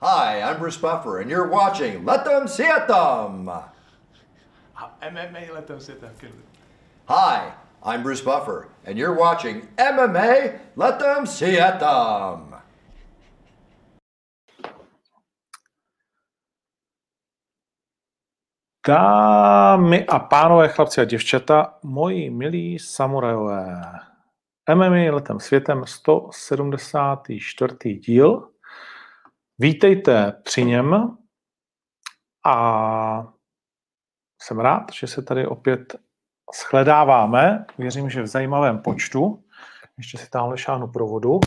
Hi, I'm Bruce Buffer, and you're watching Let Them See It Them. MMA Let Them See It Them. Hi, I'm Bruce Buffer, and you're watching MMA Let Them See It Them. Dámy a pánové, chlapci a děvčata, moji milí samurajové, MMA letem světem 174. díl. Vítejte při něm a jsem rád, že se tady opět shledáváme. Věřím, že v zajímavém počtu. Ještě si tamhle šáhnu provodu.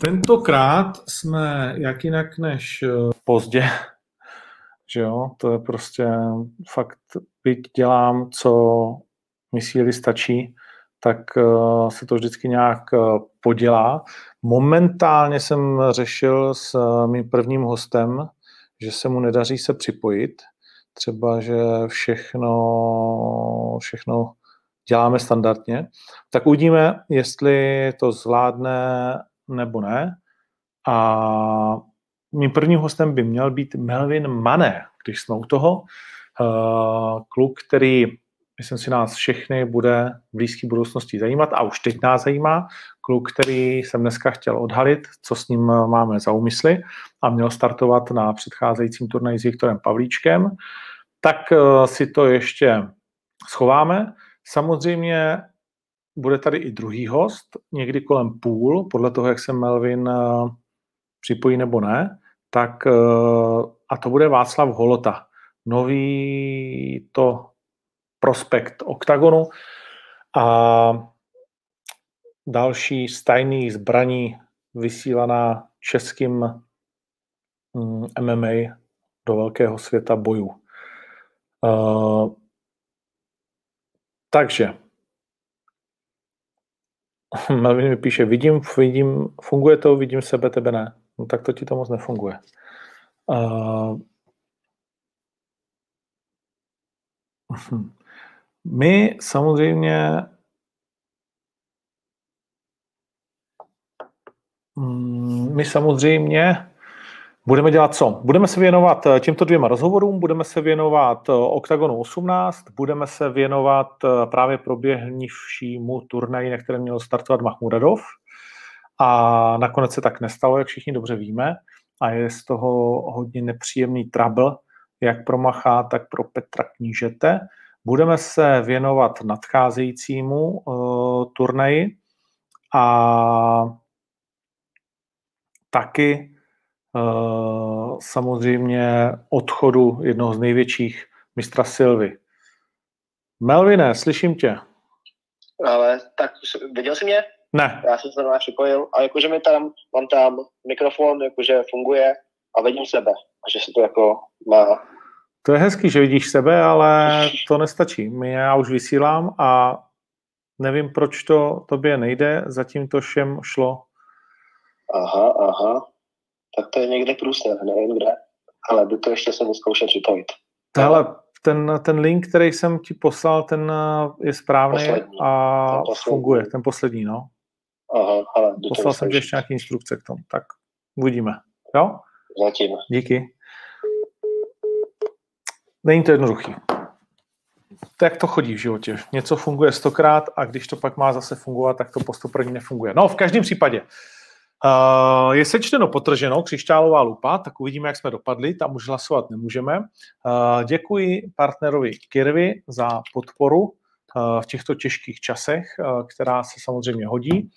Tentokrát jsme jak jinak než eh, pozdě, že jo, to je prostě fakt, byť dělám, co mi síly stačí, tak uh, se to vždycky nějak uh, podělá. Momentálně jsem řešil s uh, mým prvním hostem, že se mu nedaří se připojit, třeba, že všechno, všechno děláme standardně, tak uvidíme, jestli to zvládne nebo ne. A mým prvním hostem by měl být Melvin Mané, když jsme u toho. Kluk, který, myslím si, nás všechny bude v blízké budoucnosti zajímat a už teď nás zajímá. Kluk, který jsem dneska chtěl odhalit, co s ním máme za úmysly a měl startovat na předcházejícím turnaji s Viktorem Pavlíčkem. Tak uh, si to ještě schováme. Samozřejmě bude tady i druhý host, někdy kolem půl, podle toho, jak se Melvin uh, připojí nebo ne, tak uh, a to bude Václav Holota, nový to prospekt OKTAGONu a další z tajných zbraní vysílaná českým mm, MMA do velkého světa bojů. Uh, takže Melvin mi píše, vidím, vidím, funguje to, vidím sebe, tebe ne. No tak to ti to moc nefunguje. Uh, my samozřejmě mm, my samozřejmě Budeme dělat co? Budeme se věnovat eh, těmto dvěma rozhovorům, budeme se věnovat eh, OKTAGONu 18, budeme se věnovat eh, právě proběhnivšímu turnaji, na kterém měl startovat Mahmudadov. A nakonec se tak nestalo, jak všichni dobře víme. A je z toho hodně nepříjemný trouble, jak pro Macha, tak pro Petra Knížete. Budeme se věnovat nadcházejícímu uh, turnaji a taky Eh, samozřejmě odchodu jednoho z největších mistra Silvy. Melvine, slyším tě. Ale tak viděl jsi mě? Ne. Já jsem se na připojil a jakože mi tam, mám tam mikrofon, jakože funguje a vidím sebe. A že se to jako má. To je hezký, že vidíš sebe, ale to nestačí. Já už vysílám a nevím, proč to tobě nejde, zatím to všem šlo. Aha, aha tak to je někde průsně, nevím kde, ale by to ještě se zkoušet připojit. Hele, ten, ten link, který jsem ti poslal, ten eh, je správný poslední. a ten poslední. funguje, ten poslední, no. Aha, ale Poslal jsem ti ještě nějaké instrukce k tomu, tak uvidíme. Jo? Zatím. Díky. Není to jednoduchý. Tak to chodí v životě. Něco funguje stokrát a když to pak má zase fungovat, tak to postup nefunguje. No, v každém případě. Uh, je sečteno potrženo, křišťálová lupa, tak uvidíme, jak jsme dopadli, tam už hlasovat nemůžeme. Uh, děkuji partnerovi Kirvy za podporu uh, v těchto těžkých časech, která se samozřejmě hodí.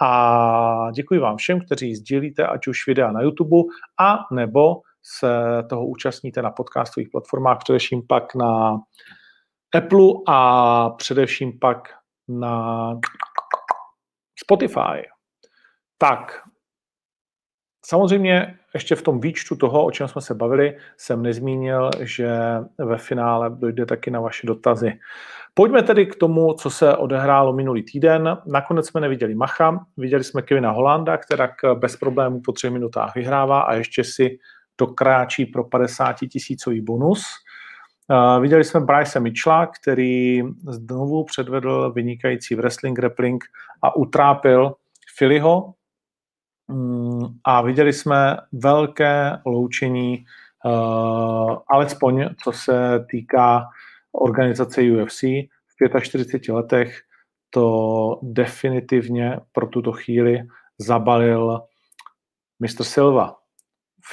A děkuji vám všem, kteří sdílíte ať už videa na YouTube, a nebo se toho účastníte na podcastových platformách, především pak na Apple a především pak na Spotify. Tak, samozřejmě ještě v tom výčtu toho, o čem jsme se bavili, jsem nezmínil, že ve finále dojde taky na vaše dotazy. Pojďme tedy k tomu, co se odehrálo minulý týden. Nakonec jsme neviděli Macha, viděli jsme Kevina Holanda, která bez problémů po třech minutách vyhrává a ještě si dokráčí pro 50 tisícový bonus. Viděli jsme Bryce Mitchella, který znovu předvedl vynikající wrestling, grappling a utrápil Phillyho. Um, a viděli jsme velké loučení, alespoň co se týká organizace UFC. V 45 letech to definitivně pro tuto chvíli zabalil Mr. Silva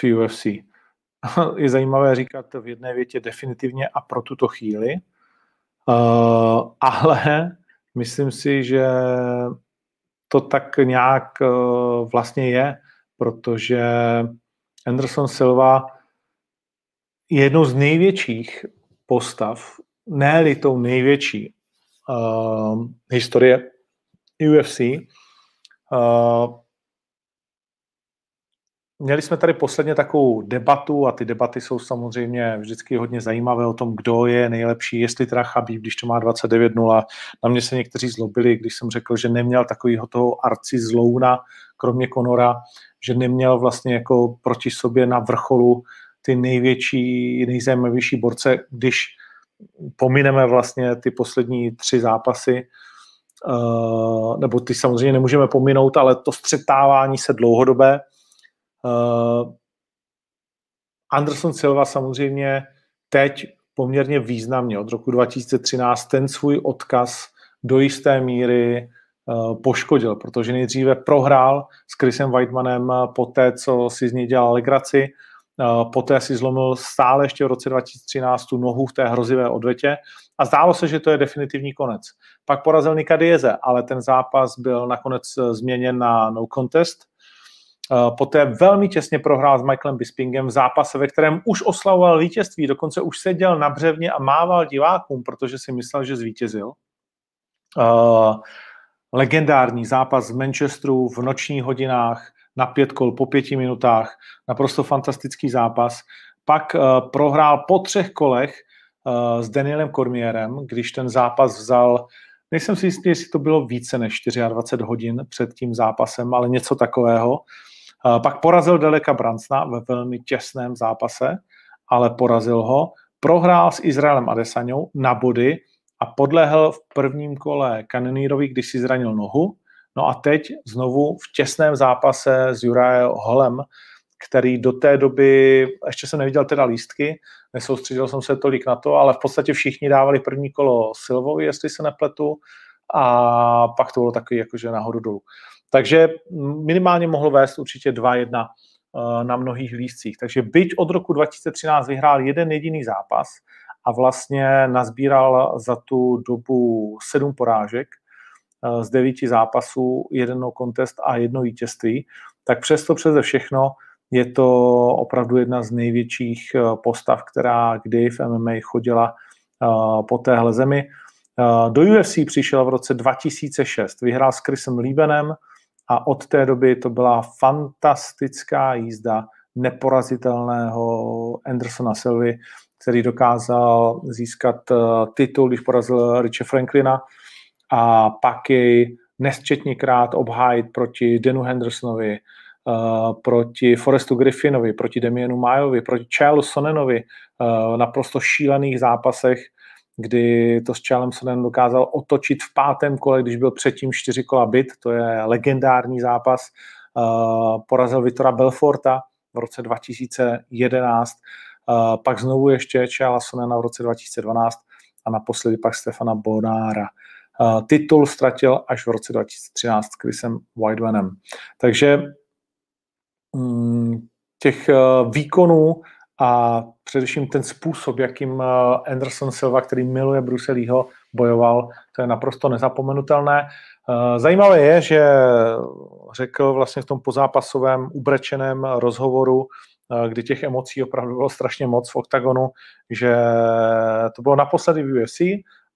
v UFC. Je zajímavé říkat v jedné větě definitivně a pro tuto chvíli, uh, ale myslím si, že to tak nějak uh, vlastně je, protože Anderson Silva je jednou z největších postav, ne tou největší uh, historie UFC. Uh, Měli jsme tady posledně takovou debatu a ty debaty jsou samozřejmě vždycky hodně zajímavé o tom, kdo je nejlepší, jestli teda Chabib, když to má 29-0. Na mě se někteří zlobili, když jsem řekl, že neměl takovýho toho arci zlouna, kromě Konora, že neměl vlastně jako proti sobě na vrcholu ty největší, nejzajímavější borce, když pomineme vlastně ty poslední tři zápasy, uh, nebo ty samozřejmě nemůžeme pominout, ale to střetávání se dlouhodobé, Uh, Anderson Silva samozřejmě teď poměrně významně od roku 2013 ten svůj odkaz do jisté míry uh, poškodil, protože nejdříve prohrál s Chrisem Whitemanem po té, co si z něj dělal legraci, uh, poté si zlomil stále ještě v roce 2013 tu nohu v té hrozivé odvetě a zdálo se, že to je definitivní konec. Pak porazil Nika Dieze, ale ten zápas byl nakonec změněn na no contest, Eh, poté velmi těsně prohrál s Michaelem Bispingem v zápase, ve kterém už oslavoval vítězství, dokonce už seděl na břevně a mával divákům, protože si myslel, že zvítězil. Uh, legendární zápas v Manchesteru v nočních hodinách na pět kol po pěti minutách, naprosto fantastický zápas. Pak uh, prohrál po třech kolech uh, s Danielem Cormierem, když ten zápas vzal Nejsem si jistý, jestli to bylo více než 24 hodin před tím zápasem, ale něco takového. Pak porazil Deleka Bransna ve velmi těsném zápase, ale porazil ho. Prohrál s Izraelem Adesanou na body a podlehl v prvním kole Kanonírovi, když si zranil nohu. No a teď znovu v těsném zápase s Jurajem Holem, který do té doby, ještě jsem neviděl teda lístky, nesoustředil jsem se tolik na to, ale v podstatě všichni dávali první kolo Silvovi, jestli se nepletu, a pak to bylo takový jakože nahoru dolů. Takže minimálně mohlo vést určitě 2-1 eh, na mnohých lístcích. Takže byť od roku 2013 vyhrál jeden jediný zápas a vlastně nazbíral za tu dobu sedm porážek eh, z devíti zápasů, jeden kontest a jedno vítězství, tak přesto přeze všechno je to opravdu jedna z největších eh, postav, která kdy v MMA chodila po téhle zemi. Do UFC přišel v roce 2006, vyhrál s Chrisem Liebenem, a od té doby to byla fantastická jízda neporazitelného Andersona Silvy, který dokázal získat eh, titul, když porazil Riche Franklina a pak jej nesčetněkrát obhájit proti Denu Hendersonovi, eh, proti Forestu Griffinovi, proti Demienu Majovi, proti Charlesu Sonenovi, uh, naprosto šílených zápasech, kdy to s Charlem Sonem dokázal otočit v pátém kole, když byl předtím čtyři kola byt, to je legendární zápas, uh, porazil Vitora Belforta v roce 2011, uh, pak znovu ještě Charla Sonena v roce 2012 a naposledy pak Stefana Bonára. Uh, titul ztratil až v roce 2013 s Chrisem Whitemanem. Takže um, těch výkonů a především ten způsob, jakým eh, Anderson Silva, který miluje Bruselího, bojoval, to je naprosto nezapomenutelné. Eh, zajímavé je, že řekl vlastně v tom pozápasovém ubrečeném rozhovoru, eh, kdy těch emocí opravdu bylo strašně moc v oktagonu, že to bylo naposledy v UFC,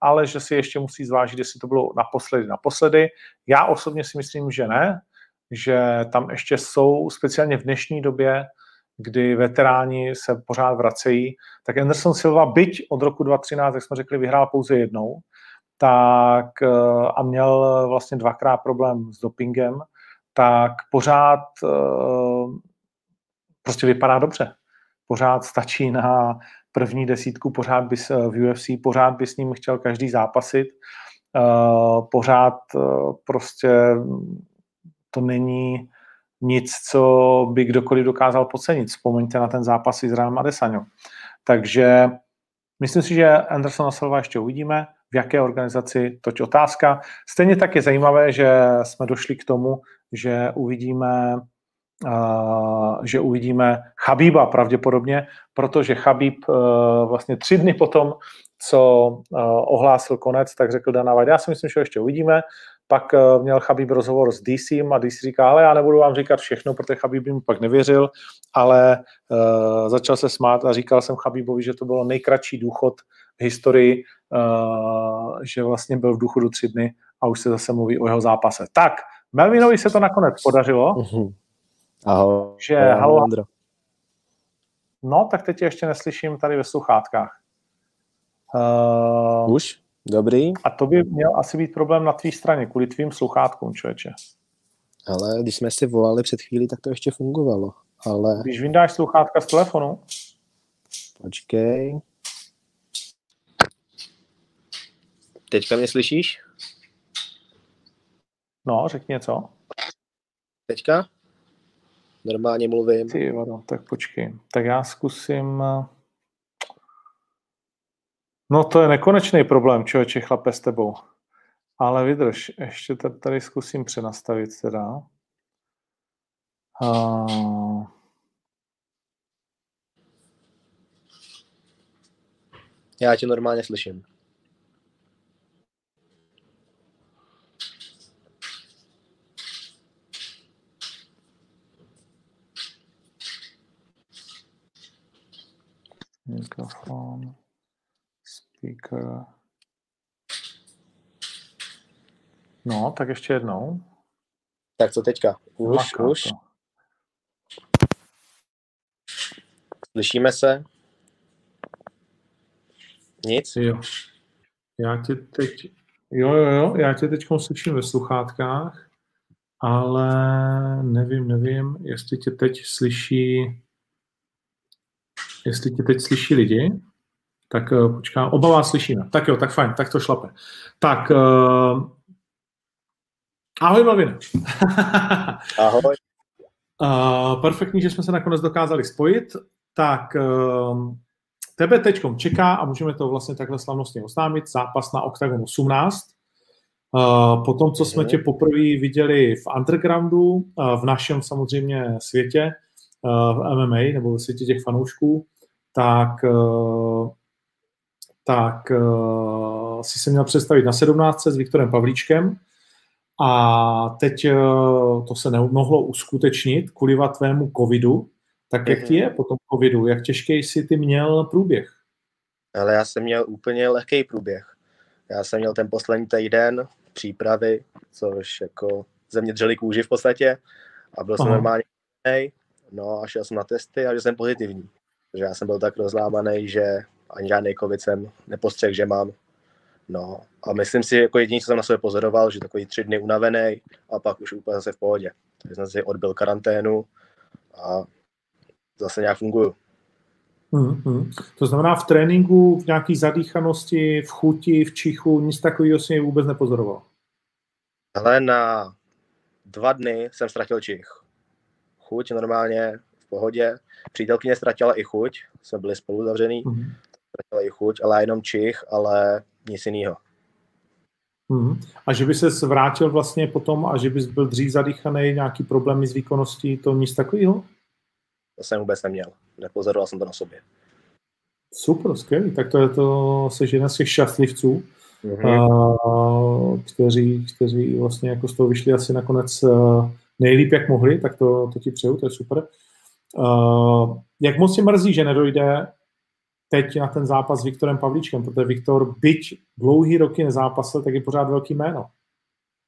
ale že si ještě musí zvážit, jestli to bylo naposledy naposledy. Já osobně si myslím, že ne, že tam ještě jsou, speciálně v dnešní době, kdy veteráni se pořád vracejí, tak Anderson Silva, byť od roku 2013, jak jsme řekli, vyhrál pouze jednou, tak eh, a měl vlastně dvakrát problém s dopingem, tak pořád eh, prostě vypadá dobře. Pořád stačí na první desítku, pořád bys v UFC, pořád by s ním chtěl každý zápasit, uh, pořád prostě to není nic, co by kdokoliv dokázal pocenit. Vzpomeňte na ten zápas s Izraelem Adesanya. Takže myslím si, že Andersona Silva ještě uvidíme, v jaké organizaci, toť otázka. Stejně tak je zajímavé, že jsme došli k tomu, že uvidíme Uh, že uvidíme Chabíba pravděpodobně, protože Chabíb uh, vlastně tři dny potom, co uh, ohlásil konec, tak řekl Dana White, já si myslím, že ho ještě uvidíme, pak uh, měl Chabib rozhovor s DC a DC říká, ale já nebudu vám říkat všechno, protože Chabib mi pak nevěřil, ale uh, začal se smát a říkal jsem Chabibovi, že to bylo nejkratší důchod v historii, uh, že vlastně byl v důchodu tři dny a už se zase mluví o jeho zápase. Tak, Melvinovi se to nakonec podařilo. Uh-huh. Ahoj. Že, halo, No, tak teď tě ještě neslyším tady ve sluchátkách. Uh, Už? Dobrý. A to by měl asi být problém na tvý straně, kvůli tvým sluchátkům, člověče. Ale když jsme si volali před chvílí, tak to ještě fungovalo. Ale... Když vyndáš sluchátka z telefonu? Počkej. Teďka mě slyšíš? No, řekni něco. Teďka? Normálně mluvím. Ty vado, tak počkej. Tak já zkusím... No to je nekonečný problém, člověče, chlape, s tebou. Ale vydrž, ještě tady, zkusím přenastavit teda. Uh... Já tě normálně slyším. Mikrofon, speaker. No, tak ještě jednou. Tak co teďka? Už, Maká už. To. Slyšíme se? Nic? Jo. Já tě teď, jo, jo, jo, já tě teď slyším ve sluchátkách, ale nevím, nevím, jestli tě teď slyší jestli tě teď slyší lidi, tak uh, počkám, oba vás slyšíme. Tak jo, tak fajn, tak to šlape. Tak, uh, ahoj Malvin. ahoj. Uh, perfektní, že jsme se nakonec dokázali spojit. Tak, uh, tebe teď čeká, a můžeme to vlastně takhle slavnostně oznámit, zápas na Octagon 18. Uh, po tom, co jsme tě poprvé viděli v undergroundu, uh, v našem samozřejmě světě, uh, v MMA nebo ve světě těch fanoušků, tak, eh, tak eh, si se měl představit na 17 s Viktorem Pavlíčkem a teď eh, to se nemohlo uskutečnit kvůli tvému covidu. Tak jak ti je po tom covidu? Jak těžký jsi ty měl průběh? Ale já jsem měl úplně lehký průběh. Já jsem měl ten poslední týden přípravy, což jako ze mě dřeli kůži v podstatě a byl Aha. jsem normálně no a šel jsem na testy a že jsem pozitivní že já jsem byl tak rozlámaný, že ani žádný covid jsem nepostřehl, že mám. No a myslím si, jako jediný, co jsem na sebe pozoroval, že takový tři dny unavený a pak už úplně zase v pohodě. Takže jsem si odbil karanténu a zase nějak funguju. Mm-hmm. To znamená v tréninku, v nějaké zadýchanosti, v chuti, v čichu, nic takového si vůbec nepozoroval? Ale na dva dny jsem ztratil čich. Chuť normálně v pohodě, Přítelkyně ztratila i chuť, jsme byli spolu zavřený, mm-hmm. Ztratila i chuť, ale jenom čich, ale nic jiného. Mm-hmm. A že by se vrátil vlastně potom a že bys byl dřív zadýchaný, nějaký problémy s výkonností, to nic takového? To jsem vůbec neměl. Nepozoroval jsem to na sobě. Super, skvělý. Tak to je to, jsi jeden z těch šťastlivců, mm-hmm. kteří, kteří vlastně jako z toho vyšli asi nakonec nejlíp, jak mohli, tak to, to ti přeju, to je super. Uh, jak moc si mrzí, že nedojde teď na ten zápas s Viktorem Pavlíčkem, protože Viktor, byť dlouhý roky nezápasil, tak je pořád velký jméno.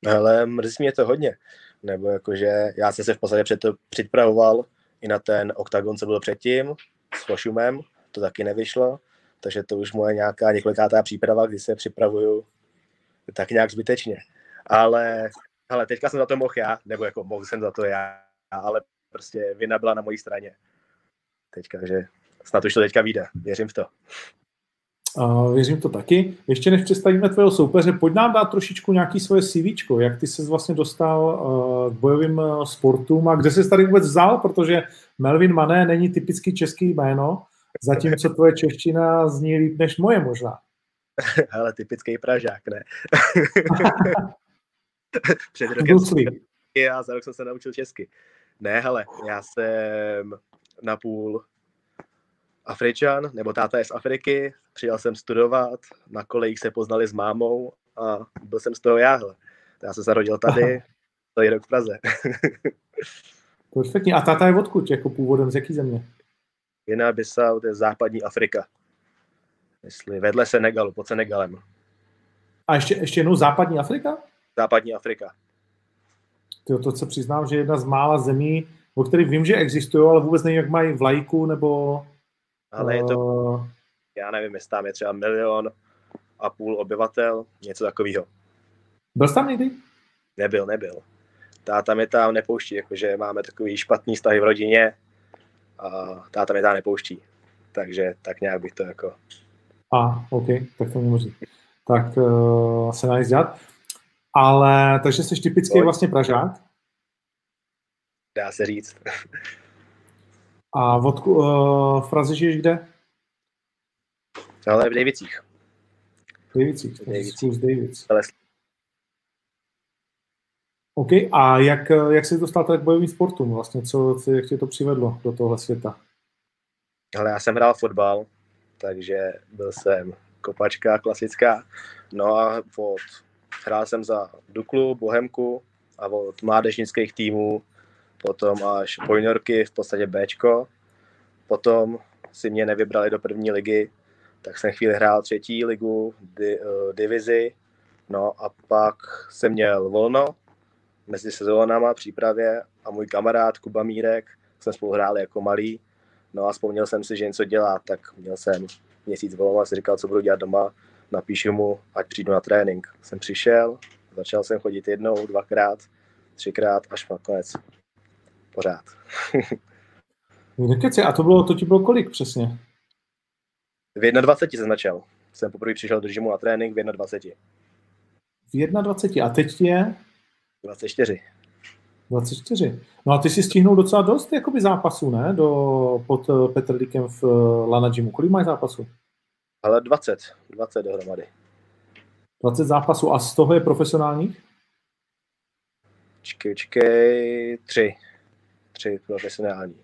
Ale mrzí mě to hodně. Nebo jakože já jsem se v podstatě před to připravoval i na ten oktagon, co byl předtím s Fošumem, to taky nevyšlo, takže to už moje nějaká několikátá příprava, kdy se připravuju tak nějak zbytečně. Ale, ale teďka jsem za to mohl já, nebo jako mohl jsem za to já, ale prostě vina byla na mojí straně. Teďka, že snad už to teďka vyjde. Věřím v to. Uh, věřím to taky. Ještě než představíme tvého soupeře, pojď nám dát trošičku nějaký svoje CV, jak ty se vlastně dostal uh, k bojovým uh, sportům a kde se tady vůbec vzal, protože Melvin Mané není typicky český jméno, zatímco tvoje čeština zní líp než moje možná. Ale typický Pražák, ne? Před rokem a za rok jsem se naučil česky. Ne, hele, já jsem napůl Afričan, nebo táta je z Afriky, přijel jsem studovat, na kolejích se poznali s mámou a byl jsem z toho já. Hele. Já jsem se rodil tady, celý rok v Praze. Perfektně. A táta je odkud, jako původem z jaký země? Jiná Bissau, to je západní Afrika. Jestli vedle Senegalu, pod Senegalem. A ještě, ještě jednou západní Afrika? Západní Afrika. Tyjo, to se přiznám, že jedna z mála zemí, o kterých vím, že existují, ale vůbec nevím, jak mají vlajku nebo... Ale je to, já nevím, jestli tam je třeba milion a půl obyvatel, něco takového. Byl jsi tam někdy? Nebyl, nebyl. Táta mě tam nepouští, jakože máme takový špatný vztahy v rodině a táta mě tam nepouští. Takže tak nějak bych to jako... A, OK, tak to můžu Tak uh, se najít dělat. Ale, takže jsi typický Pojď. vlastně Pražák? Dá se říct. A od, uh, v Praze žiješ kde? Ale v Davicích. V Davicích, v Davicích. Davids. OK, a jak, jak jsi dostal tak k bojovým sportům vlastně? Co, jak tě to přivedlo do tohle světa? Ale já jsem hrál fotbal, takže byl jsem kopačka klasická. No a od hrál jsem za Duklu, Bohemku a od mládežnických týmů, potom až po juniorky, v podstatě Bčko. Potom si mě nevybrali do první ligy, tak jsem chvíli hrál třetí ligu, di, uh, divizi, no a pak jsem měl volno mezi sezónama přípravě a můj kamarád Kuba Mírek, jsme spolu hráli jako malý, no a vzpomněl jsem si, že něco dělá, tak měl jsem měsíc volno a si říkal, co budu dělat doma, napíšu mu, ať přijdu na trénink. Jsem přišel, začal jsem chodit jednou, dvakrát, třikrát, až nakonec pořád. Nekeci, a to, bylo, to ti bylo kolik přesně? V 21 jsem začal. Jsem poprvé přišel do žimu na trénink v 21. V 21. A teď je? 24. 24. No a ty si stihnul docela dost jakoby zápasů, ne? Do, pod eh, Petrlíkem v eh, Lana Gymu. Kolik máš zápasů? Ale 20. 20 dohromady. 20 zápasů. A z toho je profesionálních? Čekej, čekej, tři. Tři profesionální.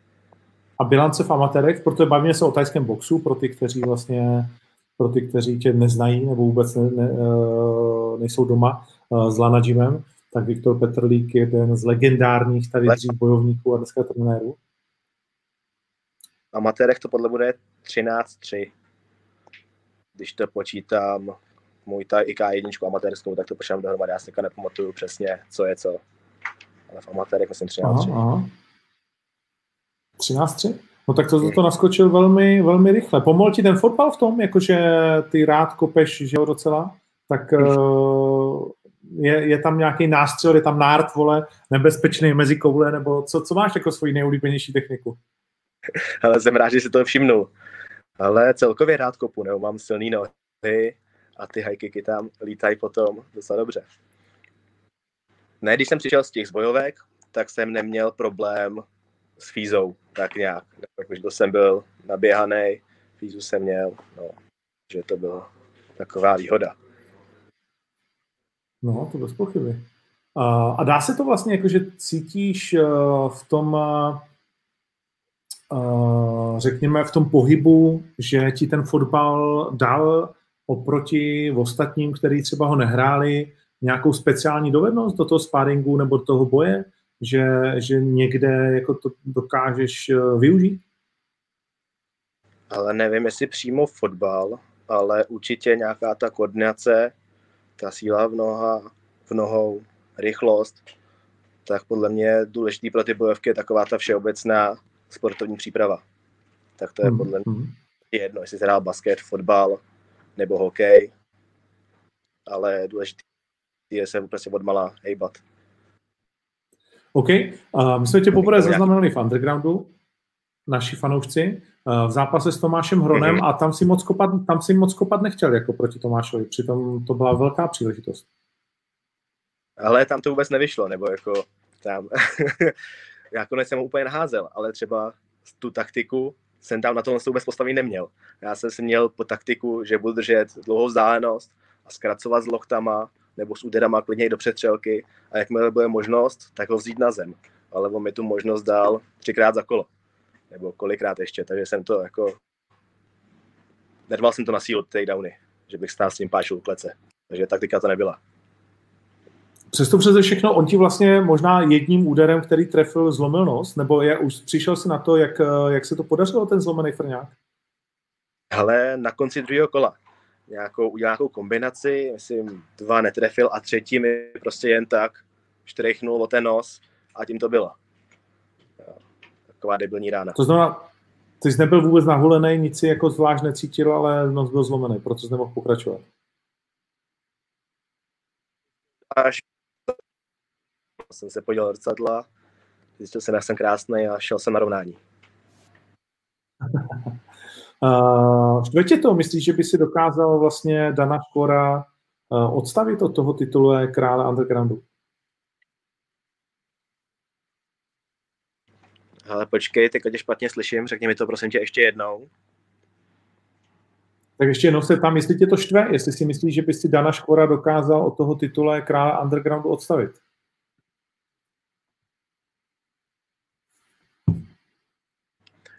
A bilance v amatérech, protože bavíme se o tajském boxu, pro ty, kteří vlastně, pro ty, kteří tě neznají nebo vůbec ne, ne, eh, nejsou doma s Lana Jimem, tak Viktor Petrlík je jeden z legendárních tady dřív bojovníků a dneska trenérů. Amatérech to podle bude 13-3 když to počítám můj ta IK1 amatérskou, tak to počítám dohromady. Já si nepamatuju přesně, co je co. Ale v amatérech myslím 13 13 No tak to, to naskočil velmi, velmi rychle. Pomohl ti ten fotbal v tom, jakože ty rád kopeš, že jo, docela? Tak uh, je, je tam nějaký nástřel, je tam nárt, vole, nebezpečný mezi koule, nebo co, co máš jako svoji nejoblíbenější techniku? Ale jsem rád, že si to všimnul ale celkově rád kopu, nebo mám silný nohy a ty high tam lítají potom docela dobře. Ne, když jsem přišel z těch zbojovek, tak jsem neměl problém s fízou, tak nějak. Jakože to jsem byl naběhaný, fízu jsem měl, no, že to byla taková výhoda. No, to bez pochyby. A dá se to vlastně, jakože cítíš eh, v tom, eh, řekněme, v tom pohybu, že ti ten fotbal dal oproti ostatním, který třeba ho nehráli, nějakou speciální dovednost do toho sparingu nebo do toho boje, že, že někde jako to dokážeš eh, využít? Ale nevím, jestli přímo fotbal, ale určitě nějaká ta koordinace, ta síla v, noha, v nohou, rychlost, tak podle mě důležitý pro ty bojovky je taková ta všeobecná sportovní příprava. Tak to je mm. podle mě mhm. jedno, jestli hrál basket, fotbal nebo hokej, ale důležité je se prostě od malá hejbat. OK. Uh, my jsme tě poprvé zaznamenali v undergroundu. naši fanoušci, v zápase s Tomášem Hronem mm-hmm. a tam si, moc kopat, tam si moc kopat nechtěl jako proti Tomášovi, přitom to byla velká příležitost. Ale tam to vůbec nevyšlo, nebo jako tam, já konec jsem ho úplně naházel, ale třeba tu taktiku jsem tam na to vůbec postavit neměl. Já jsem si měl po taktiku, že budu držet dlouhou vzdálenost a zkracovat s lochtama nebo s úderama klidně i do přetřelky a jakmile bude možnost, tak ho vzít na zem. Ale on mi tu možnost dal třikrát za kolo. Nebo kolikrát ještě, takže jsem to jako... Nedval jsem to na sílu takedowny, že bych stál s ním páčil u klece. Takže taktika to nebyla. Přesto přeze všechno, on ti vlastně možná jedním úderem, který trefil, zlomil nos, nebo je, už přišel si na to, jak, jak se to podařilo, ten zlomený frňák? Ale na konci druhého kola nějakou, udělal nějakou kombinaci, myslím, dva netrefil a třetí mi prostě jen tak štrechnul o ten nos a tím to bylo. Taková debilní rána. To znamená, ty jsi nebyl vůbec nahulený, nic si jako zvlášť necítil, ale nos byl zlomený, proto jsi nemohl pokračovat. Až jsem se podíval do zrcadla, zjistil jsem, jak jsem krásný a šel jsem na rovnání. Uh, štve to? Myslíš, že by si dokázal vlastně Dana Škora uh, odstavit od toho titulu krále undergroundu? Ale počkej, teď tě špatně slyším, řekni mi to prosím tě ještě jednou. Tak ještě jednou se tam, jestli tě to štve, jestli si myslíš, že by si Dana Škora dokázal od toho titule krále undergroundu odstavit.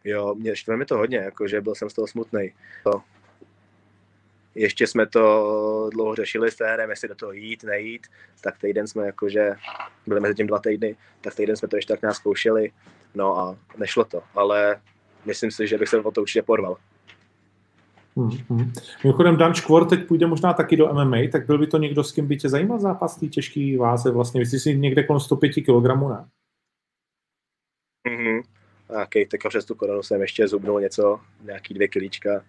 Jo, mě štve mi to hodně, jakože byl jsem z toho smutný. To. Ještě jsme to dlouho řešili s térem, jestli do toho jít, nejít, tak týden jsme jakože, byli mezi tím dva týdny, tak týden jsme to ještě tak nějak zkoušeli, no a nešlo to, ale myslím si, že bych se o to určitě porval. Hmm. Mimochodem Dan Škvor teď půjde možná taky do MMA, tak byl by to někdo, s kým by tě zajímal zápas té těžké váze vlastně? Myslíš si někde kolem 105 kg, ne? Mm-hmm nějaký teďka přes tu koronu jsem ještě zubnul něco, nějaký dvě kilíčka,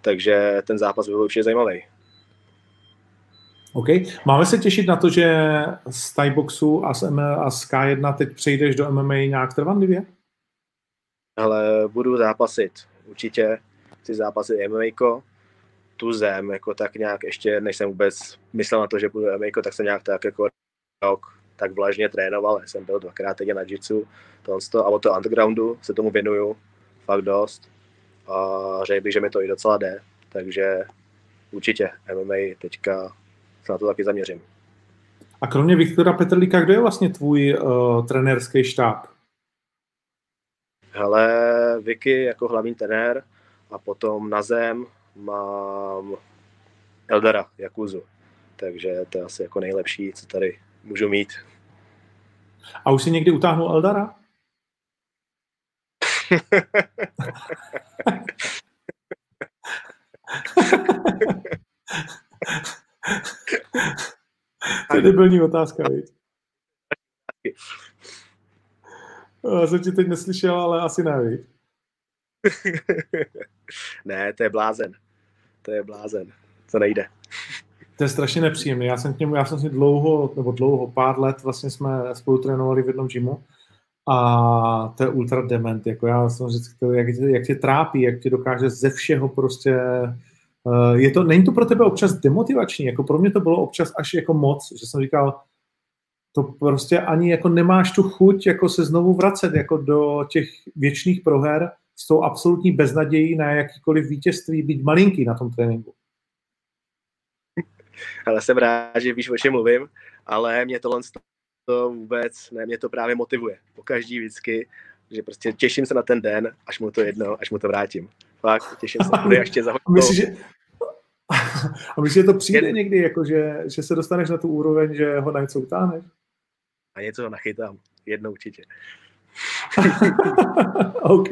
takže ten zápas byl určitě zajímavý. OK. Máme se těšit na to, že z Thai boxu a z, M- a z K1 teď přejdeš do MMA nějak trvanlivě? Ale budu zápasit. Určitě chci zápasit MMA, tu zem, jako tak nějak ještě, než jsem vůbec myslel na to, že budu MMA, tak jsem nějak tak jako rok tak vlažně trénoval, jsem byl dvakrát teď na jitsu, to, a o to undergroundu se tomu věnuju fakt dost a řekl bych, že mi to i docela jde, takže určitě MMA teďka se na to taky zaměřím. A kromě Viktora Petrlíka, kdo je vlastně tvůj uh, trenérský štáb? Hele, Vicky jako hlavní trenér a potom na zem mám Eldara Jakuzu. Takže to je asi jako nejlepší, co tady můžu mít. A už si někdy utáhnul Eldara? to je debilní otázka, víc. Já jsem ti teď neslyšel, ale asi ne, víc. ne, to je blázen. To je blázen. To nejde. To je strašně nepříjemné. Já jsem k němu, já jsem si dlouho, nebo dlouho, pár let vlastně jsme spolu trénovali v jednom gymu a to je ultra dement. Jako já jsem vždycky, jak, jak tě trápí, jak tě dokáže ze všeho prostě uh, je to, není to pro tebe občas demotivační, jako pro mě to bylo občas až jako moc, že jsem říkal, to prostě ani jako nemáš tu chuť jako se znovu vracet jako do těch věčných proher s tou absolutní beznadějí na jakýkoliv vítězství, být malinký na tom tréninku ale jsem rád, že víš, o čem mluvím, ale mě tohle to vůbec, ne, mě to právě motivuje. Po každý vždycky, že prostě těším se na ten den, až mu to jedno, až mu to vrátím. Fakt, těším se, bude ještě za Myslíš, že... A myslíš, že to přijde někdy, jako že, že se dostaneš na tu úroveň, že ho na něco utáhneš? A něco ho nachytám. Jednou určitě. OK,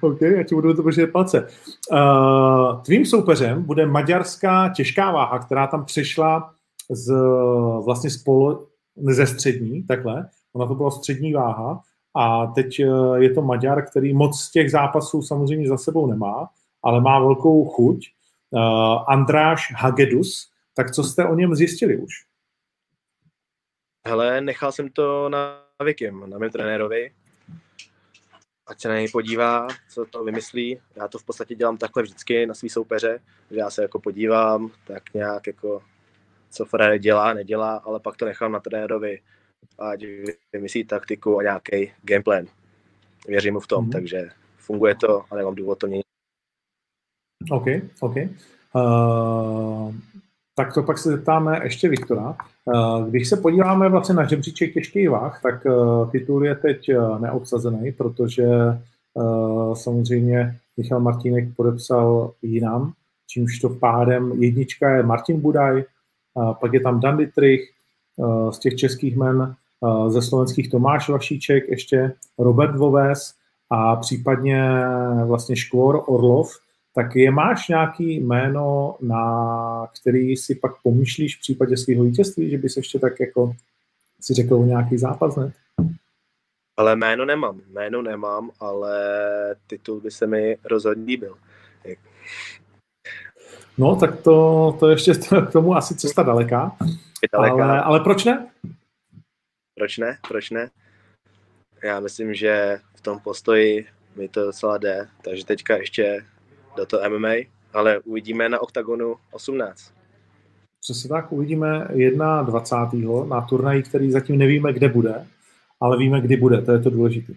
OK, já ti budu to držet palce. Uh, tvým soupeřem bude maďarská těžká váha, která tam přišla z vlastně spolu, ze střední, takhle. Ona to byla střední váha a teď eh, je to Maďar, který moc těch zápasů samozřejmě za sebou nemá, ale má velkou chuť. Uh, Andráš Hagedus, tak co jste o něm zjistili už? Hele, nechal jsem to na Vikim, na mém trenérovi ať se na něj podívá, co to vymyslí. Já to v podstatě dělám takhle vždycky na svý soupeře, že já se jako podívám, tak nějak jako co Ferrari dělá, nedělá, ale pak to nechám na trenérovi, ať vymyslí taktiku a nějaký gameplan. Věřím mu v tom, mm-hmm. takže funguje to a nemám důvod to měnit. OK, OK. Uh, tak to pak se zeptáme ještě Viktora. Uh, když se podíváme vlastně na žebříček těžkých váh, tak uh, titul je teď neobsazený, protože samozřejmě Michal Martínek podepsal jinam, čímž to pádem jednička je Martin Budaj, pak je tam Dan Dietrich, z těch českých men, ze slovenských Tomáš Vašíček, ještě Robert Voves a případně vlastně Škvor Orlov, tak je máš nějaký jméno, na který si pak pomýšlíš v případě svého vítězství, že bys ještě tak jako si řekl nějaký zápas, ne? Ale jméno nemám, jméno nemám, ale titul by se mi rozhodně líbil. No, tak to, to ještě k tomu asi cesta daleká. daleká. Ale, ale proč ne? Proč ne? Proč ne? Já myslím, že v tom postoji mi to docela jde, takže teďka ještě do toho MMA, ale uvidíme na OKTAGONu 18. Přesně tak, uvidíme 21. na turnaji, který zatím nevíme, kde bude, ale víme, kdy bude, to je to důležité.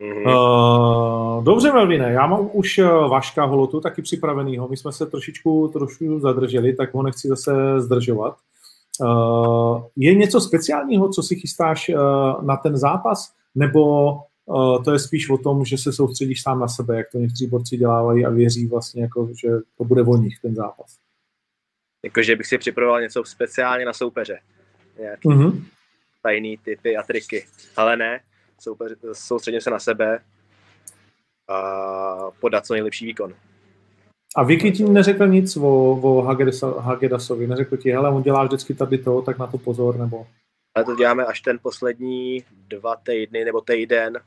Mm-hmm. Uh, dobře, Melvine, já mám už eh, Vaška Holotu taky připravenýho. My jsme se trošičku, trošku zadrželi, tak ho nechci zase zdržovat. Uh, je něco speciálního, co si chystáš uh, na ten zápas, nebo uh, to je spíš o tom, že se soustředíš sám na sebe, jak to někteří borci dělávají a věří vlastně, jako, že to bude o nich, ten zápas? Jakože bych si připravoval něco speciálně na soupeře. Nějaký mm-hmm. tajný typy a triky. Ale ne, soupeř, soustředím se na sebe a podat co nejlepší výkon. A Vicky ti neřekl nic o, o Hagedasovi, neřekl ti, hele, on dělá vždycky tady to, tak na to pozor, nebo... Ale to děláme až ten poslední dva týdny, nebo týden,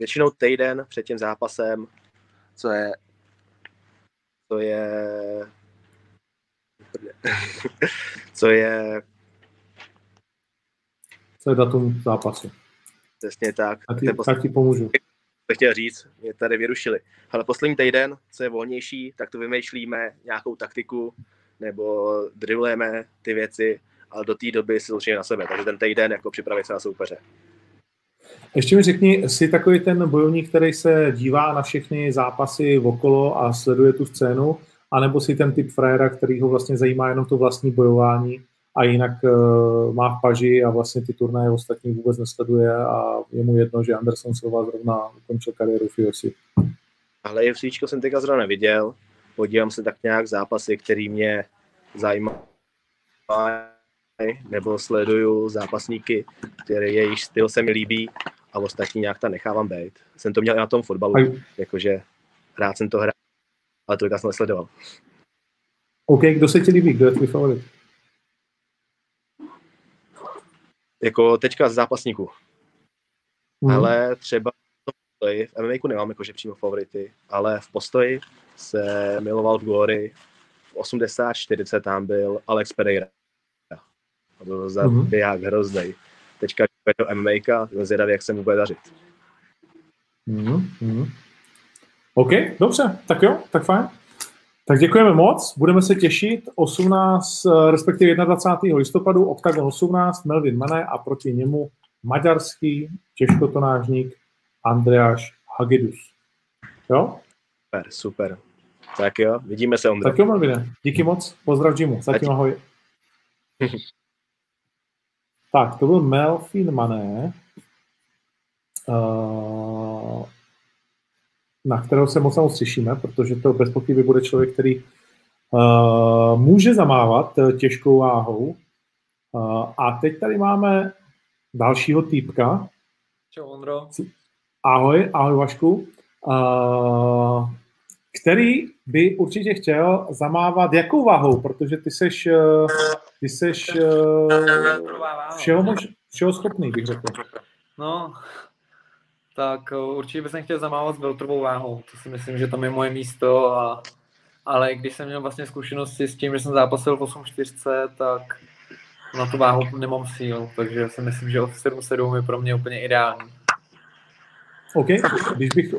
většinou týden před tím zápasem, co je, co je, co je, co je datum zápasu. Přesně tak. A ti, poslední... ti pomůžu. To chtěl říct, mě tady vyrušili. Ale poslední týden, co je volnější, tak to vymýšlíme nějakou taktiku, nebo drillujeme ty věci, ale do té doby si na sebe. Takže ten týden jako připravit se na soupeře. Ještě mi řekni, jsi takový ten bojovník, který se dívá na všechny zápasy okolo a sleduje tu scénu, anebo si ten typ frajera, který ho vlastně zajímá jenom to vlastní bojování a jinak uh, má v paži a vlastně ty turnaje ostatní vůbec nesleduje a je mu jedno, že Anderson Silva zrovna ukončil kariéru v UFC. Ale UFC jsem teďka zrovna neviděl. Podívám se tak nějak zápasy, který mě zajímají nebo sleduju zápasníky, které jejich styl se mi líbí a ostatní nějak tam nechávám být. Jsem to měl i na tom fotbalu, Aj. jakože rád jsem to hrál, ale to jsem nesledoval. OK, kdo se ti líbí? Kdo je tvůj favorit? jako teďka z zápasníků. Mm. Ale třeba v postoji, v MMA nemám jakože přímo favority, ale v postoji se miloval v Glory, v 80-40 tam byl Alex Pereira. A byl zabiják mm. hroznej. Teďka je to MMA, jsem zvědavý, jak se mu bude dařit. Mm. Mm. OK, dobře, tak jo, tak fajn. Tak děkujeme moc, budeme se těšit 18, eh, respektive 21. listopadu, Octagon 18, Melvin Mane a proti němu maďarský těžkotonážník Andreáš Hagedus. Jo? Super, super. Tak jo, vidíme se, Ondro. Tak jo, Melvine, díky moc, pozdrav Jimu, zatím ahoj. tak, to byl Melvin Mané. Uh, na kterého se moc moc těšíme, protože to bez pochyby bude člověk, který uh, může zamávat uh, těžkou váhou. A teď tady máme dalšího týpka. Čau, Ondro. Ahoj, ahoj Vašku. Který by určitě chtěl zamávat jakou váhou, protože ty seš, ty seš uh, všeho, mož, všeho schopný, bych řekl. No, tak eh, určitě bych chtěl zamávat s veltrovou váhou. To si myslím, že tam je moje místo. A, ale když jsem měl vlastně zkušenosti s tím, že jsem zápasil v 8.4, tak na tu váhu nemám síl, takže si myslím, že 7.7 je pro mě úplně ideální. OK, když bych...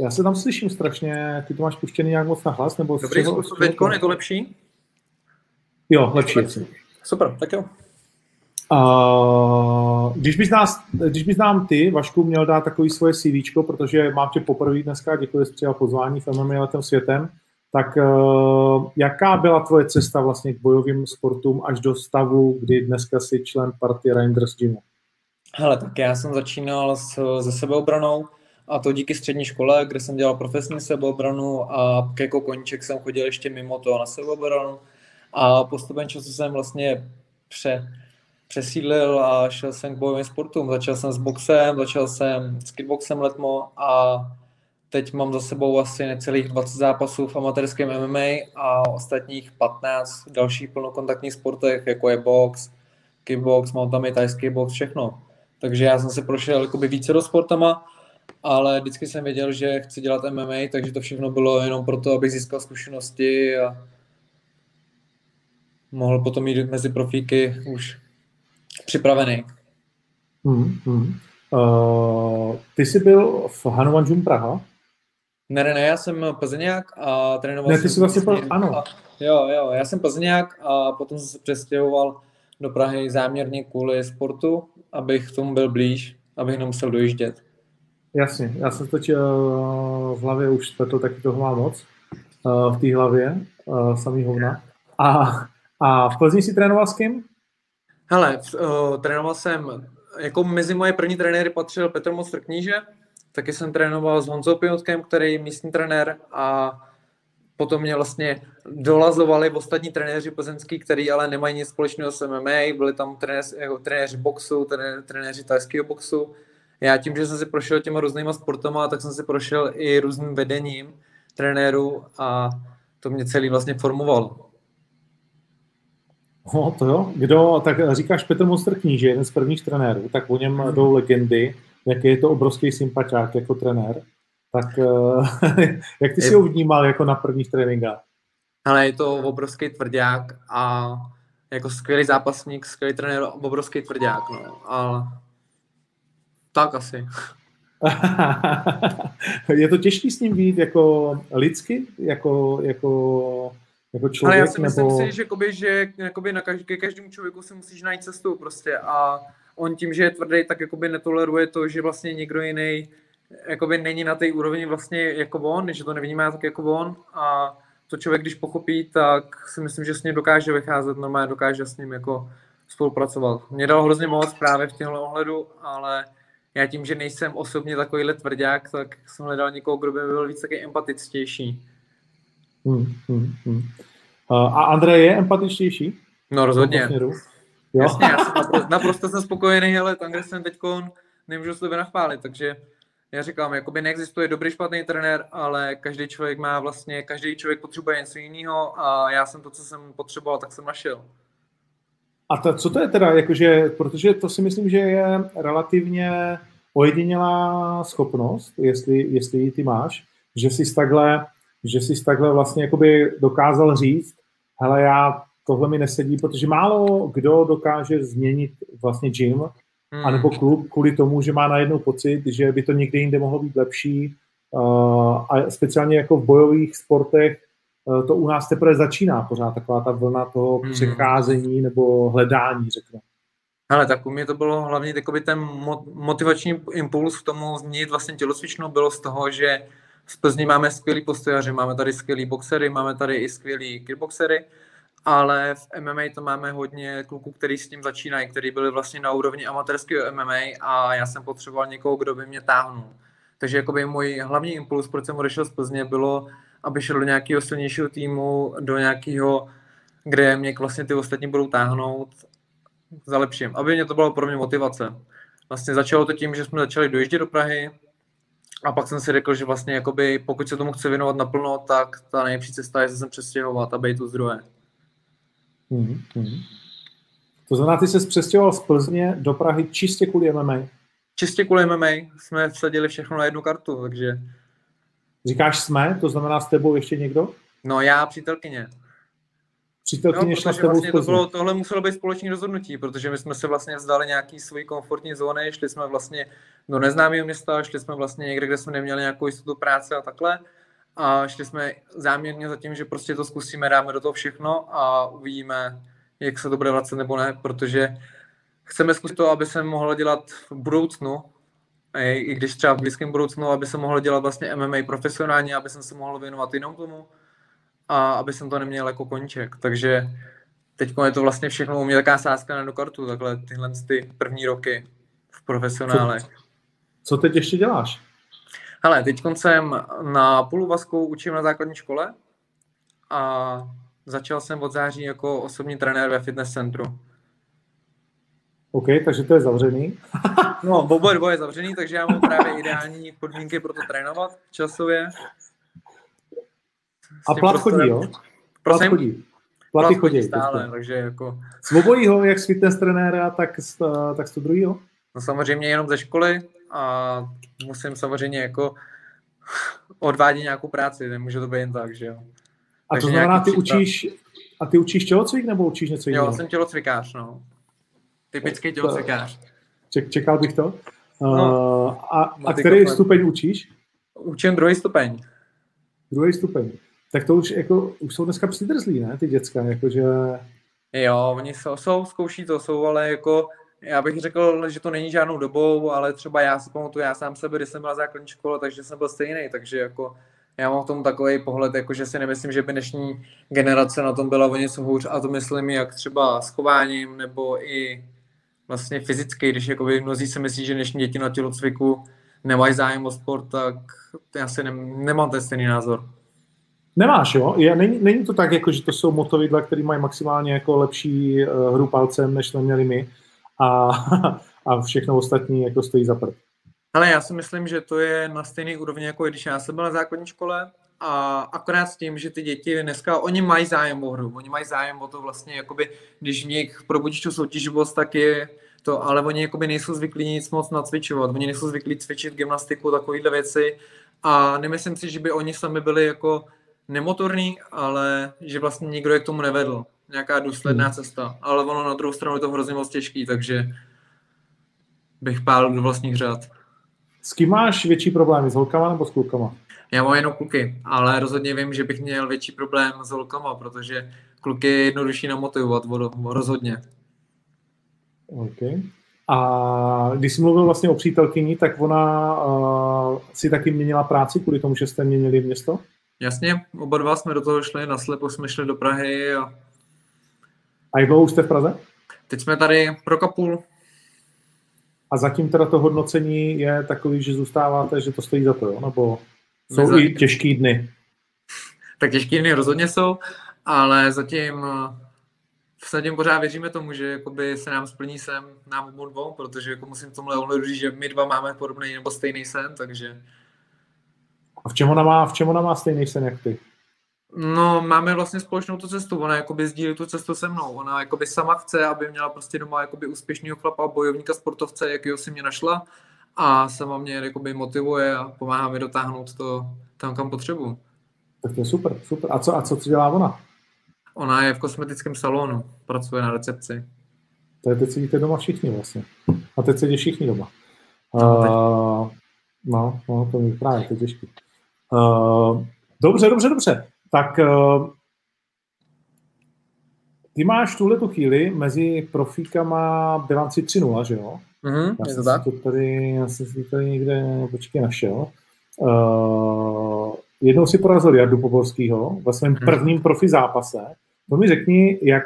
Já se tam slyším strašně, ty to máš puštěný nějak moc na hlas, nebo... Dobrý způsob, je to lepší? Jo, lepší. lepší. Super, tak jo. Uh, když, bys nás, když bys nám ty, Vašku, měl dát takový svoje CV, protože mám tě poprvé dneska, děkuji, že přijal pozvání v MMA letem světem, tak uh, jaká byla tvoje cesta vlastně k bojovým sportům až do stavu, kdy dneska jsi člen party Reinders Gymu? Hele, tak já jsem začínal s, se sebeobranou a to díky střední škole, kde jsem dělal profesní sebeobranu a jako koníček jsem chodil ještě mimo to na sebeobranu a postupem času jsem vlastně pře, přesídlil a šel jsem k bojovým sportům. Začal jsem s boxem, začal jsem s kickboxem letmo a teď mám za sebou asi necelých 20 zápasů v amatérském MMA a ostatních 15 dalších plnokontaktních sportech, jako je box, kickbox, mám tam i tajský box, všechno. Takže já jsem se prošel jakoby více do sportama, ale vždycky jsem věděl, že chci dělat MMA, takže to všechno bylo jenom proto, abych získal zkušenosti a mohl potom jít mezi profíky už připravený. Hmm, hmm. Uh, ty jsi byl v Hanumanjum Praha? Ne, ne, ne, já jsem plzeňák a trénoval ne, ty jsi vlastně byl, ano. A, jo, jo, já jsem plzeňák a potom jsem se přestěhoval do Prahy záměrně kvůli sportu, abych k tomu byl blíž, abych nemusel dojíždět. Jasně, já jsem teď uh, v hlavě už spletl, taky toho mám moc uh, v té hlavě, samý hovna. A, a v Plzni si trénoval s kým? Hele, uh, trénoval jsem, jako mezi moje první trenéry patřil Petr Mostr Kníže, taky jsem trénoval s Honzou Pionotkem, který je místní trenér a potom mě vlastně dolazovali ostatní trenéři plzeňský, který ale nemají nic společného s MMA, byli tam trenéři, jako trenéři boxu, trenéři tajského boxu. Já tím, že jsem si prošel těma různýma sportama, tak jsem si prošel i různým vedením trenérů a to mě celý vlastně formovalo. No, to jo. Kdo, tak říkáš Petr Monster Kníže, jeden z prvních trenérů, tak o něm hmm. jdou legendy, jaký je to obrovský sympatiák jako trenér. Tak eh, jak ty jsi ho vnímal jako na prvních tréninkách? Ale je to obrovský tvrdák a jako skvělý zápasník, skvělý trenér, obrovský tvrdák, no. Ale tak asi. je to těžké s ním být jako lidsky, jako, jako, jako člověk? Ale já si myslím nebo... si, že, jakoby, že jakoby na každý, ke každému člověku si musíš najít cestu prostě a on tím, že je tvrdý, tak jakoby netoleruje to, že vlastně někdo jiný jakoby není na té úrovni vlastně jako on, že to nevnímá tak jako on a to člověk, když pochopí, tak si myslím, že s ním dokáže vycházet normálně, dokáže s ním jako spolupracovat. Mě dal hrozně moc právě v tomhle ohledu, ale já tím, že nejsem osobně takovýhle tvrdák, tak jsem hledal někoho, kdo by byl víc taky empatičtější. Hmm, hmm, hmm. A Andrej je empatičtější? No rozhodně. Jo? Jasně, já jsem naprosto, naprosto jsem spokojený, ale tam, kde jsem teď nemůžu se nachválit, takže já říkám, jakoby neexistuje dobrý, špatný trenér, ale každý člověk má vlastně, každý člověk potřebuje něco jiného a já jsem to, co jsem potřeboval, tak jsem našel. A to, co to je teda, jakože, protože to si myslím, že je relativně ojedinělá schopnost, jestli, jestli ji ty máš, že jsi takhle, že jsi takhle vlastně jakoby dokázal říct, hele, já tohle mi nesedí, protože málo kdo dokáže změnit vlastně gym, hmm. anebo klub kvůli tomu, že má najednou pocit, že by to někde jinde mohlo být lepší uh, a speciálně jako v bojových sportech uh, to u nás teprve začíná pořád taková ta vlna toho hmm. přecházení nebo hledání, řeknu. Ale tak u mě to bylo hlavně takový ten motivační impuls k tomu změnit vlastně tělocvičnou bylo z toho, že v Plzni máme skvělý postojaři, máme tady skvělý boxery, máme tady i skvělý kickboxery ale v MMA to máme hodně kluků, který s tím začínají, který byli vlastně na úrovni amatérského MMA a já jsem potřeboval někoho, kdo by mě táhnul. Takže jakoby můj hlavní impuls, proč jsem odešel z Plzně, bylo, aby šel do nějakého silnějšího týmu, do nějakého, kde mě vlastně ty ostatní budou táhnout za lepším. Aby mě to bylo pro mě motivace. Vlastně začalo to tím, že jsme začali dojíždět do Prahy a pak jsem si řekl, že vlastně jakoby, pokud se tomu chci věnovat naplno, tak ta nejlepší cesta je se sem přestěhovat a být u zdroje. Mm-hmm. To znamená, ty se přestěhoval z Plzně do Prahy čistě kvůli MMA? Čistě kvůli MMA. Jsme vsadili všechno na jednu kartu, takže... Říkáš jsme? To znamená s tebou ještě někdo? No já přítelkyně. Přítelkyně no, šla s tebou vlastně to bylo, tohle muselo být společný rozhodnutí, protože my jsme se vlastně vzdali nějaký svojí komfortní zóny, šli jsme vlastně do neznámého města, šli jsme vlastně někde, kde jsme neměli nějakou jistotu práce a takhle. A šli jsme záměrně za tím, že prostě to zkusíme, dáme do toho všechno a uvidíme, jak se to bude vracet nebo ne, protože chceme zkusit to, aby se mohlo dělat v budoucnu, i i když třeba v blízkém budoucnu, aby se mohlo dělat vlastně MMA profesionálně, aby jsem se mohl věnovat jenom tomu a aby jsem to neměl jako koníček. Takže teď je to vlastně všechno u mě taková sázka na jednu kartu, takhle tyhle ty první roky v profesionále. Co teď ještě děláš? Hele, teď jsem na poluvazku učím na základní škole a začal jsem od září jako osobní trenér ve fitness centru. OK, takže to je zavřený. No, oboje dvoje je zavřený, takže já mám právě ideální podmínky pro to trénovat časově. A plat prostorem- chodí, jo? Plat Prosím? chodí. Platy Plat chodí stále, takže jako, Z obojího, jak z fitness trenéra, tak z, tak z toho druhého? no samozřejmě jenom ze školy a musím samozřejmě jako odvádět nějakou práci, nemůže to být jen tak, že jo. A Takže to znamená, ty příprav. učíš, a ty učíš tělocvik nebo učíš něco jiného? Jo, jsem tělocvikář, no. Typický tělocvikář. Ček, čekal bych to. No. A, a který stupeň učíš? Učím druhý stupeň. Druhý stupeň. Tak to už, jako, už jsou dneska přidrzlí, ne, ty děcka, jakože... Jo, oni jsou, jsou, zkouší to, jsou, ale jako, já bych řekl, že to není žádnou dobou, ale třeba já si pamatuju, já sám sebe, když jsem byl základní škole, takže jsem byl stejný, takže jako já mám v tom takový pohled, jako že si nemyslím, že by dnešní generace na tom byla o něco hůř a to myslím jak třeba s chováním nebo i vlastně fyzicky, když jakoby mnozí si myslí, že dnešní děti na tělocviku nemají zájem o sport, tak já si ne, nemám ten stejný názor. Nemáš, jo? Je, není, není to tak, jako, že to jsou motovidla, které mají maximálně jako lepší uh, hru palcem, než jsme měli my a, a všechno ostatní jako stojí za prd. Ale já si myslím, že to je na stejné úrovni, jako když já jsem byl na základní škole a akorát s tím, že ty děti dneska, oni mají zájem o hru, oni mají zájem o to vlastně, jakoby, když v nich probudíš tu soutěživost, tak je to, ale oni jakoby nejsou zvyklí nic moc nacvičovat, oni nejsou zvyklí cvičit gymnastiku, takovéhle věci a nemyslím si, že by oni sami byli jako nemotorní, ale že vlastně nikdo je k tomu nevedl. Nějaká důsledná Hmm. cesta. Ale ono na druhou stranu je to hrozně moc těžký, takže bych pálil do vlastních řad. S kým máš větší problémy, s holkama nebo s klukama? Já mám jenom kluky, ale rozhodně vím, že bych měl větší problém s holkama, protože kluky je jednodušší namotivovat, rozhodně. Okay. A když jsi mluvil vlastně o přítelkyni, tak ona uh, si taky měnila práci kvůli tomu, že jste měnili město? Jasně, oba dva jsme do toho šli, naslepo jsme šli do Prahy a A jak dlouho už jste v Praze? teď jsme tady rok a půl. A zatím teda to hodnocení je takový, že zůstáváte, že to stojí za to, jo? Nebo jsou Neza- i těžký dny? Tak těžký dny rozhodně jsou, ale zatím zatím pořád věříme tomu, že jakoby se nám splní sen nám obou dvou, protože jako musím v tomhle ohledu říct, že my dva máme podobný nebo stejný sen, takže A v čem ona má, v čem ona má stejný sen jak ty? No, máme vlastně společnou tu cestu, ona jakoby sdílí tu cestu se mnou, ona jakoby sama chce, aby měla prostě doma jakoby úspěšného chlapa, bojovníka, sportovce, jakýho si mě našla a sama mě jakoby motivuje a pomáhá mi dotáhnout to tam, kam potřebuji. Tak to je super, super. A co, a co, co dělá ona? Ona je v kosmetickém salonu, pracuje na recepci. To je teď sedíte doma všichni vlastně. A teď sedí všichni doma. No, Uh, no, no, to mi právě, to je těžký. Uh, dobře, dobře, dobře. Tak uh, ty máš tuhle tu chvíli mezi profíkama bilanci 3-0, že jo? Mhm, Já je to jsem tak? to tady, já jsem si to tady někde počkej našel. Uh, jednou si porazil Jardu Poborskýho ve svém Mhm. prvním profi zápase. To mi řekni, jak,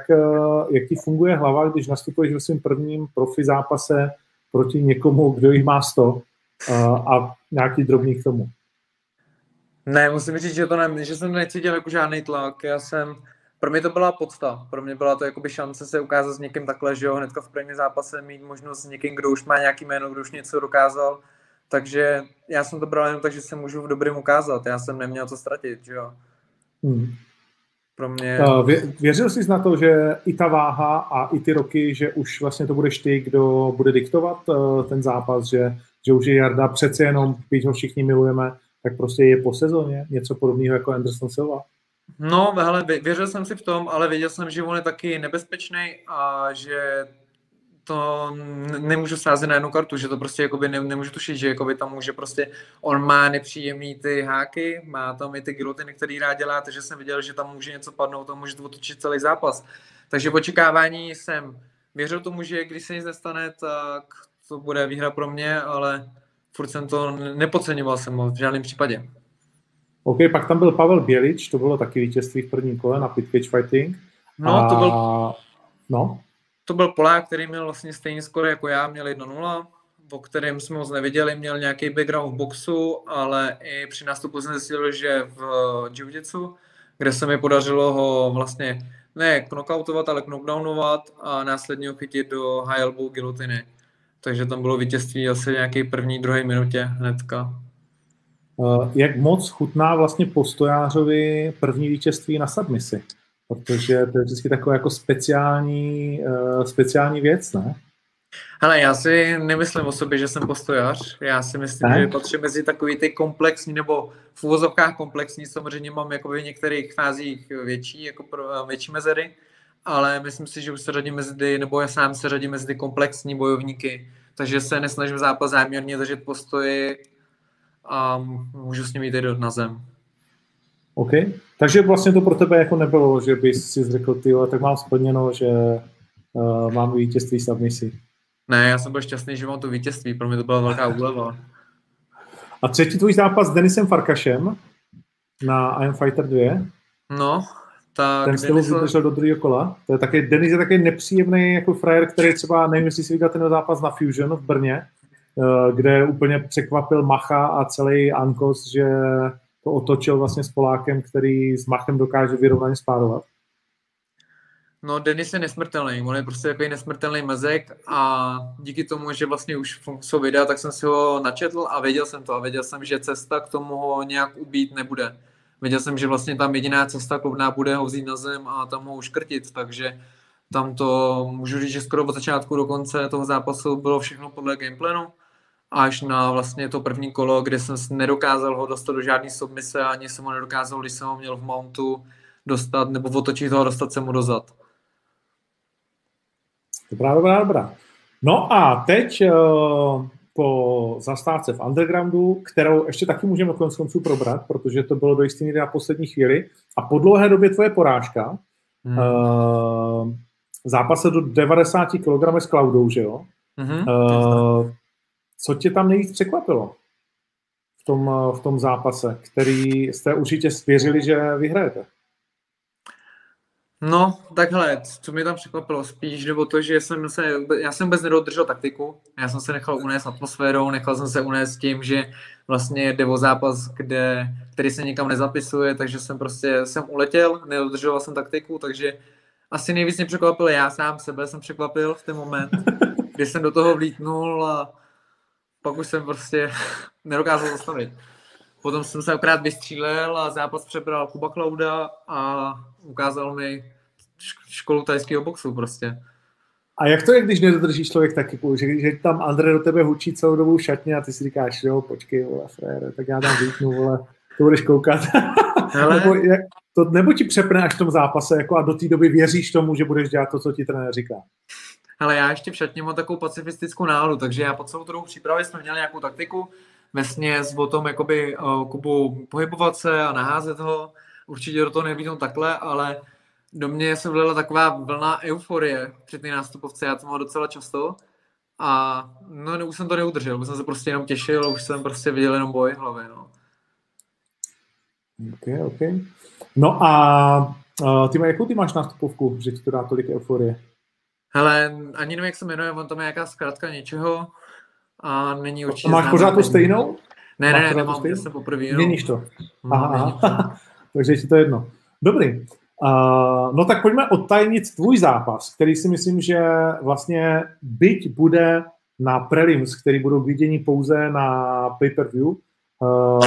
jak ti funguje hlava, když nastupuješ ve svém prvním profi zápase proti někomu, kdo jich má 100 uh, a nějaký drobný k tomu. Ne, musím říct, že, to ne, že jsem necítil jako žádný tlak. Já jsem, pro mě to byla podsta. Pro mě byla to jakoby šance se ukázat s někým takhle, že jo, hnedka v prvním zápase mít možnost s někým, kdo už má nějaký jméno, kdo už něco dokázal. Takže já jsem to bral jenom tak, že se můžu v dobrém ukázat. Já jsem neměl co ztratit, že jo. Hmm. Pro mě... Vě, věřil jsi na to, že i ta váha a i ty roky, že už vlastně to budeš ty, kdo bude diktovat uh, ten zápas, že, že už je Jarda přece jenom, byť ho všichni milujeme, tak prostě je po sezóně něco podobného jako Anderson Silva? No, hele, věřil jsem si v tom, ale věděl jsem, že on je taky nebezpečný a že to nemůžu sázet na jednu kartu, že to prostě jakoby ne, nemůžu tušit, že jakoby tam může prostě, on má nepříjemný ty háky, má tam i ty gilotiny, který rád dělá, takže jsem viděl, že tam může něco padnout a může to otočit celý zápas. Takže v očekávání jsem věřil tomu, že když se nic nestane, tak to bude výhra pro mě, ale furt jsem to nepodceňoval jsem ho v žádném případě. OK, pak tam byl Pavel Bělič, to bylo taky vítězství v prvním kole na Pit Cage Fighting. No, a... to byl... No? To byl Polák, který měl vlastně stejný skoro jako já, měl 1-0, o kterém jsme moc neviděli, měl nějaký background v boxu, ale i při nástupu jsem zjistil, že v jiu kde se mi podařilo ho vlastně ne knockoutovat, ale knockdownovat a následně ho chytit do high elbow gilotiny. Takže tam bylo vítězství asi nějaký první, druhé minutě hnedka. Eh, jak moc chutná vlastně postojářovi první vítězství na submisi? Protože to je vždycky taková jako speciální, uh, speciální věc, ne? Hele, já si nemyslím o sobě, že jsem postojař. Já si myslím, ne? že patří mezi takový ty komplexní, nebo v uvozovkách komplexní, samozřejmě mám jako v některých fázích větší, jako pro, větší mezery, ale myslím si, že už se řadím mezi ty, nebo já sám se řadím mezi ty komplexní bojovníky, takže se nesnažím zápas záměrně držet postoji a můžu s nimi jít na zem. OK. Takže vlastně to pro tebe jako nebylo, že bys si řekl, ty tak mám splněno, že uh, mám vítězství submisi. Ne, já jsem byl šťastný, že mám to vítězství, pro mě to byla velká úleva. A třetí tvůj zápas s Denisem Farkašem na Iron Fighter 2? No, tak ten styl Denis... do druhého kola. To je taky, Denis je taky nepříjemný jako frajer, který třeba, nevím, jestli si viděl ten zápas na Fusion v Brně, eh, kde úplně překvapil Macha a celý Ankos, že to otočil vlastně s Polákem, který s Machem dokáže vyrovnaně spárovat. No, Denis je nesmrtelný, on je prostě takový nesmrtelný mezek a díky tomu, že vlastně už jsou videa, tak jsem si ho načetl a věděl jsem to a věděl jsem, že cesta k tomu ho nějak ubít nebude. Věděl jsem, že vlastně tam jediná cesta klovná bude ho vzít na zem a tam ho uškrtit, takže tam to můžu říct, že skoro od začátku do konce toho zápasu bylo všechno podle gameplanu až na vlastně to první kolo, kde jsem nedokázal ho dostat do žádné submise, ani jsem ho nedokázal, když jsem ho měl v mountu dostat, nebo otočit ho a dostat se mu dozad. Dobrá, dobrá, dobrá. No a teď uh, po zastávce v Undergroundu, kterou ještě taky můžeme konec konců probrat, protože to bylo do jisté míry na poslední chvíli. A po dlouhé době tvoje porážka, hmm. uh, zápase do 90 kg s Klaudou, že jo? Mm-hmm. Uh, co tě tam nejvíc překvapilo v tom, v tom zápase, který jste určitě svěřili, že vyhrajete? No, takhle, co mě tam překvapilo spíš, nebo to, že jsem se, já jsem vůbec nedodržel taktiku, já jsem se nechal unést atmosférou, nechal jsem se unést tím, že vlastně jde o zápas, kde, který se nikam nezapisuje, takže jsem prostě, jsem uletěl, nedodržoval jsem taktiku, takže asi nejvíc mě překvapil já sám sebe, jsem překvapil v ten moment, kdy jsem do toho vlítnul a pak už jsem prostě nedokázal zastavit. Potom jsem se akorát vystřílel a zápas přebral Kuba Klauda a ukázal mi školu tajského boxu prostě. A jak to je, když nedodržíš člověk taky, že, že tam Andre do tebe hučí celou dobu šatně a ty si říkáš, jo, počkej, vole, frére, tak já tam vítnu, vole, to budeš koukat. Hele. nebo, jak, to, nebo ti přepne až v tom zápase jako a do té doby věříš tomu, že budeš dělat to, co ti trenér říká. Ale já ještě v šatně mám takovou pacifistickou náladu, takže já po celou druhou přípravě jsme měli nějakou taktiku, vesně o tom, jakoby uh, Kubu pohybovat se a naházet ho. Určitě do toho nevidím takhle, ale do mě se vlila taková vlna euforie před ty nástupovce, já to mám docela často. A no, už jsem to neudržel, už jsem se prostě jenom těšil, už jsem prostě viděl jenom boj hlavy, no. OK, OK. No a uh, ty, jakou ty máš nástupovku, že ti to dá tolik euforie? Hele, ani nevím, jak se jmenuje, on tam je nějaká zkrátka něčeho a není určitě... A máš pořád tu stejnou? Ne, ne, ne, nemám, já jsem poprvé. Měníš to? Aha, aha. takže je to jedno. Dobrý. Uh, no tak pojďme odtajnit tvůj zápas, který si myslím, že vlastně byť bude na prelims, který budou vidění pouze na pay-per-view, uh,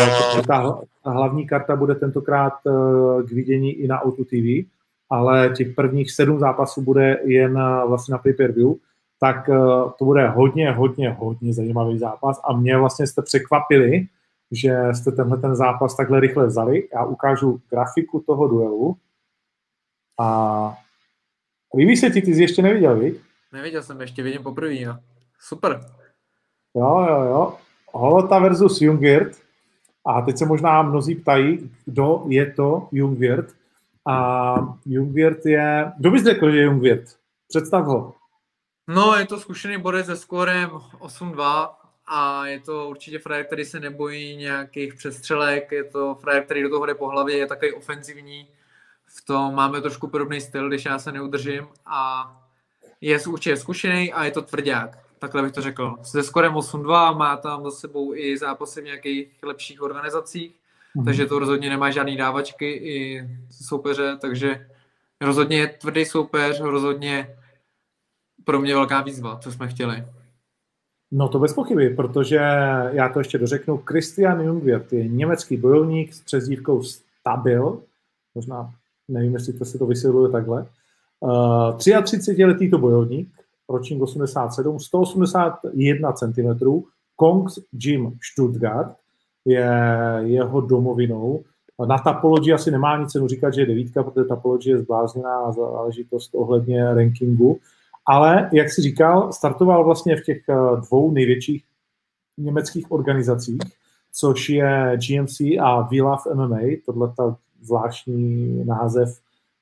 ta, ta hlavní karta bude tentokrát uh, k vidění i na Auto TV, ale těch prvních sedm zápasů bude jen uh, vlastně na pay-per-view, tak uh, to bude hodně, hodně, hodně zajímavý zápas a mě vlastně jste překvapili že jste tenhle ten zápas takhle rychle vzali. Já ukážu grafiku toho duelu. A líbí se ti, ty jsi ještě neviděl, víš? Neviděl jsem, ještě vidím poprvé. Jo. Super. Jo, jo, jo. Holota versus Jungwirth. A teď se možná mnozí ptají, kdo je to Jungwirth. A Jungwirth je... Kdo bys řekl, že je Jungwirth? Představ ho. No, je to zkušený borec se skórem 8-2 a je to určitě frajer, který se nebojí nějakých přestřelek, je to frajer, který do toho jde po hlavě, je takový ofenzivní, v tom máme trošku podobný styl, když já se neudržím a je určitě zkušený a je to tvrdák, takhle bych to řekl. Se skorem 8-2 má tam za sebou i zápasy v nějakých lepších organizacích, mm-hmm. takže to rozhodně nemá žádný dávačky i soupeře, takže rozhodně je tvrdý soupeř, rozhodně pro mě velká výzva, co jsme chtěli. No to bez pochyby, protože já to ještě dořeknu. Christian Jungwirth je německý bojovník s přezdívkou Stabil, možná nevím, jestli to se to vysvětluje takhle. Uh, 33-letý to bojovník, ročník 87, 181 cm, Kongs Jim Stuttgart je jeho domovinou. Na Tapology asi nemá nic cenu říkat, že je devítka, protože Tapology je zblázněná záležitost ohledně rankingu. Ale, jak si říkal, startoval vlastně v těch eh, dvou největších německých organizacích, což je GMC a Vila v MMA, tohle ta zvláštní název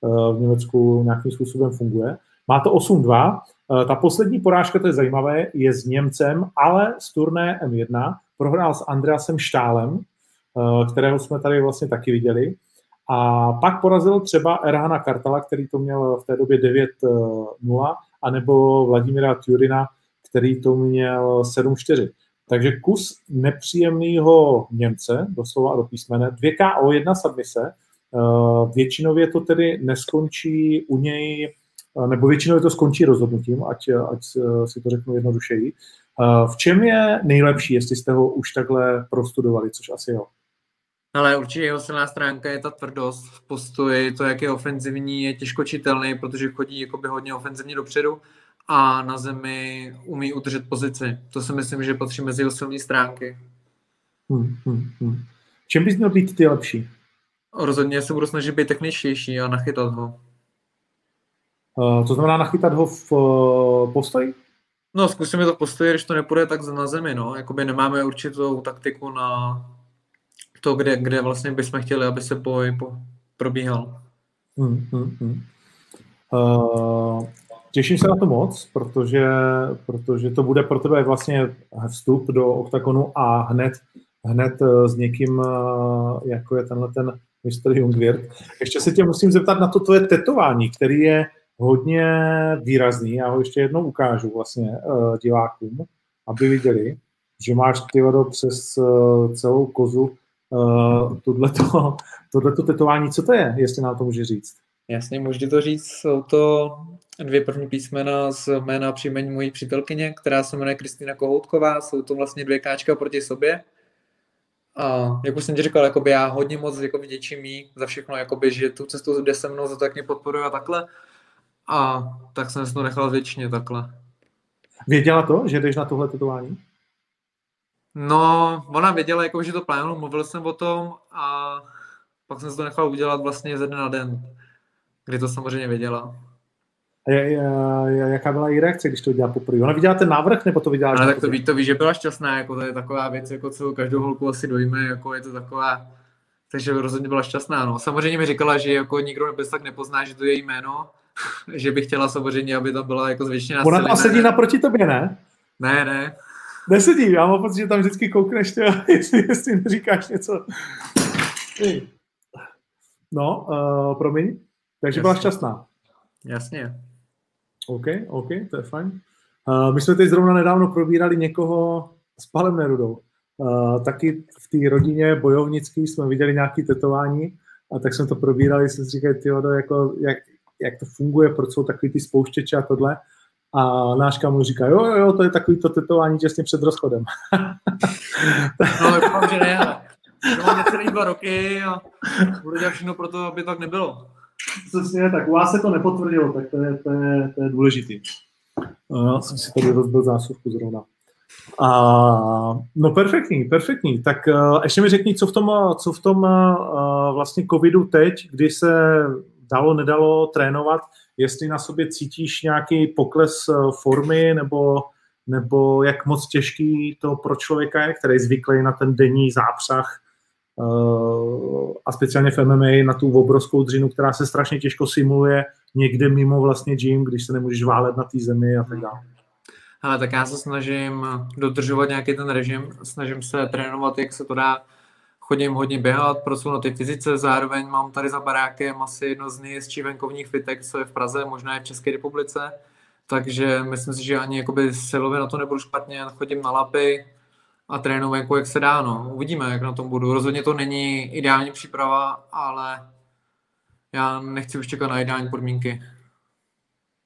eh, v Německu nějakým způsobem funguje. Má to 8-2. Eh, ta poslední porážka, to je zajímavé, je s Němcem, ale z turné M1 prohrál s Andreasem Štálem, kterého jsme tady vlastně taky viděli. A pak porazil třeba Erhana Kartala, který to měl v té době 9-0 anebo Vladimira Turina, který to měl 7-4. Takže kus nepříjemného Němce, doslova a do písmene, 2 KO, jedna submise, eh, většinově to tedy neskončí u něj, eh, nebo většinově to skončí rozhodnutím, ať, ať si to řeknu jednodušeji. Eh, v čem je nejlepší, jestli jste ho už takhle prostudovali, což asi jo? Ale určitě jeho silná stránka je ta tvrdost v postoji, to, jak je ofenzivní, je těžko čitelný, protože chodí jakoby hodně ofenzivně dopředu a na zemi umí udržet pozici. To si myslím, že patří mezi jeho silné stránky. Hmm, hmm, hmm. Čím bys měl být ty lepší? Rozhodně se budu snažit být techničtější a nachytat ho. Uh, to znamená nachytat ho v uh, postoji? No, zkusíme to v postoji, když to nepůjde, tak na zemi, no. Jakoby nemáme určitou taktiku na to, kde, kde vlastně bychom chtěli, aby se boj po, probíhal. Hmm, hmm, hmm. Uh, těším se na to moc, protože, protože to bude pro tebe vlastně vstup do oktagonu a hned, hned eh, s někým, eh, jako je tenhle ten Mr. Jungwirth. Ještě se tě musím zeptat na to tvoje tetování, který je hodně výrazný. Já ho ještě jednou ukážu vlastně divákům, aby viděli, že máš ty přes celou kozu uh, tohleto, tohleto tetování, co to je, jestli nám to může říct? Jasně, můžu to říct, jsou to dvě první písmena z jména příjmení mojí přítelkyně, která se jmenuje Kristýna Kohoutková, jsou to vlastně dvě káčka proti sobě. A jak už jsem ti říkal, jakoby já hodně moc jako vděčím jí za všechno, jakoby, že tu cestu jde se mnou, za to, jak mě podporuje a takhle. A tak jsem se to nechal věčně takhle. Věděla to, že jdeš na tohle tetování? No, ona věděla, jako, že to plánu, mluvil jsem o tom a pak jsem se to nechal udělat vlastně ze dne na den, kdy to samozřejmě věděla. A jaká byla její reakce, když to udělala poprvé? Ona viděla ten návrh, nebo to viděla? Ale tak to ví, to ví, že byla šťastná, jako to je taková věc, jako co každou holku asi dojme, jako je to taková, takže rozhodně byla šťastná. No. Samozřejmě mi říkala, že jako nikdo bez tak nepozná, že to je její jméno, že by chtěla samozřejmě, aby tam byla jako zvětšená Ona tam sedí naproti tobě, ne? Ne, ne. Nesedí, já mám pocit, že tam vždycky koukneš, tě, jestli, jestli neříkáš něco. No, uh, promiň. Takže Jasně. byla šťastná. Jasně. OK, OK, to je fajn. Uh, my jsme teď zrovna nedávno probírali někoho s Palem Nerudou. Uh, taky v té rodině bojovnické jsme viděli nějaké tetování a tak jsme to probírali, jsme si říkali, tyjo, jako, jak, jak to funguje, proč jsou takový ty spouštěče a tohle. A náš kamu říká, jo, jo, to je takový to tetování těsně před rozchodem. no, doufám, že ne, ale mám necelý dva roky a budu dělat všechno pro to, aby tak nebylo. Přesně, tak u vás se to nepotvrdilo, tak to je, to je, to je důležitý. No, já jsem si tady rozbil zásuvku zrovna. A, no perfektní, perfektní. Tak uh, ještě mi řekni, co v tom, co v tom uh, vlastně covidu teď, kdy se dalo, nedalo trénovat, jestli na sobě cítíš nějaký pokles formy nebo, nebo jak moc těžký to pro člověka je, který je zvyklý na ten denní zápřah uh, a speciálně v MMA na tu obrovskou dřinu, která se strašně těžko simuluje někde mimo vlastně gym, když se nemůžeš válet na té zemi a tak dále. Ale tak já se snažím dodržovat nějaký ten režim, snažím se trénovat, jak se to dá. Chodím hodně běhat, pracuji na té fyzice, zároveň mám tady za barákem asi jedno z nejjezdčí venkovních fitek, co je v Praze, možná i v České republice. Takže myslím si, že ani jakoby silově na to nebudu špatně, chodím na lapy a trénuji venku, jak se dá. No. Uvidíme, jak na tom budu. Rozhodně to není ideální příprava, ale já nechci už čekat na ideální podmínky.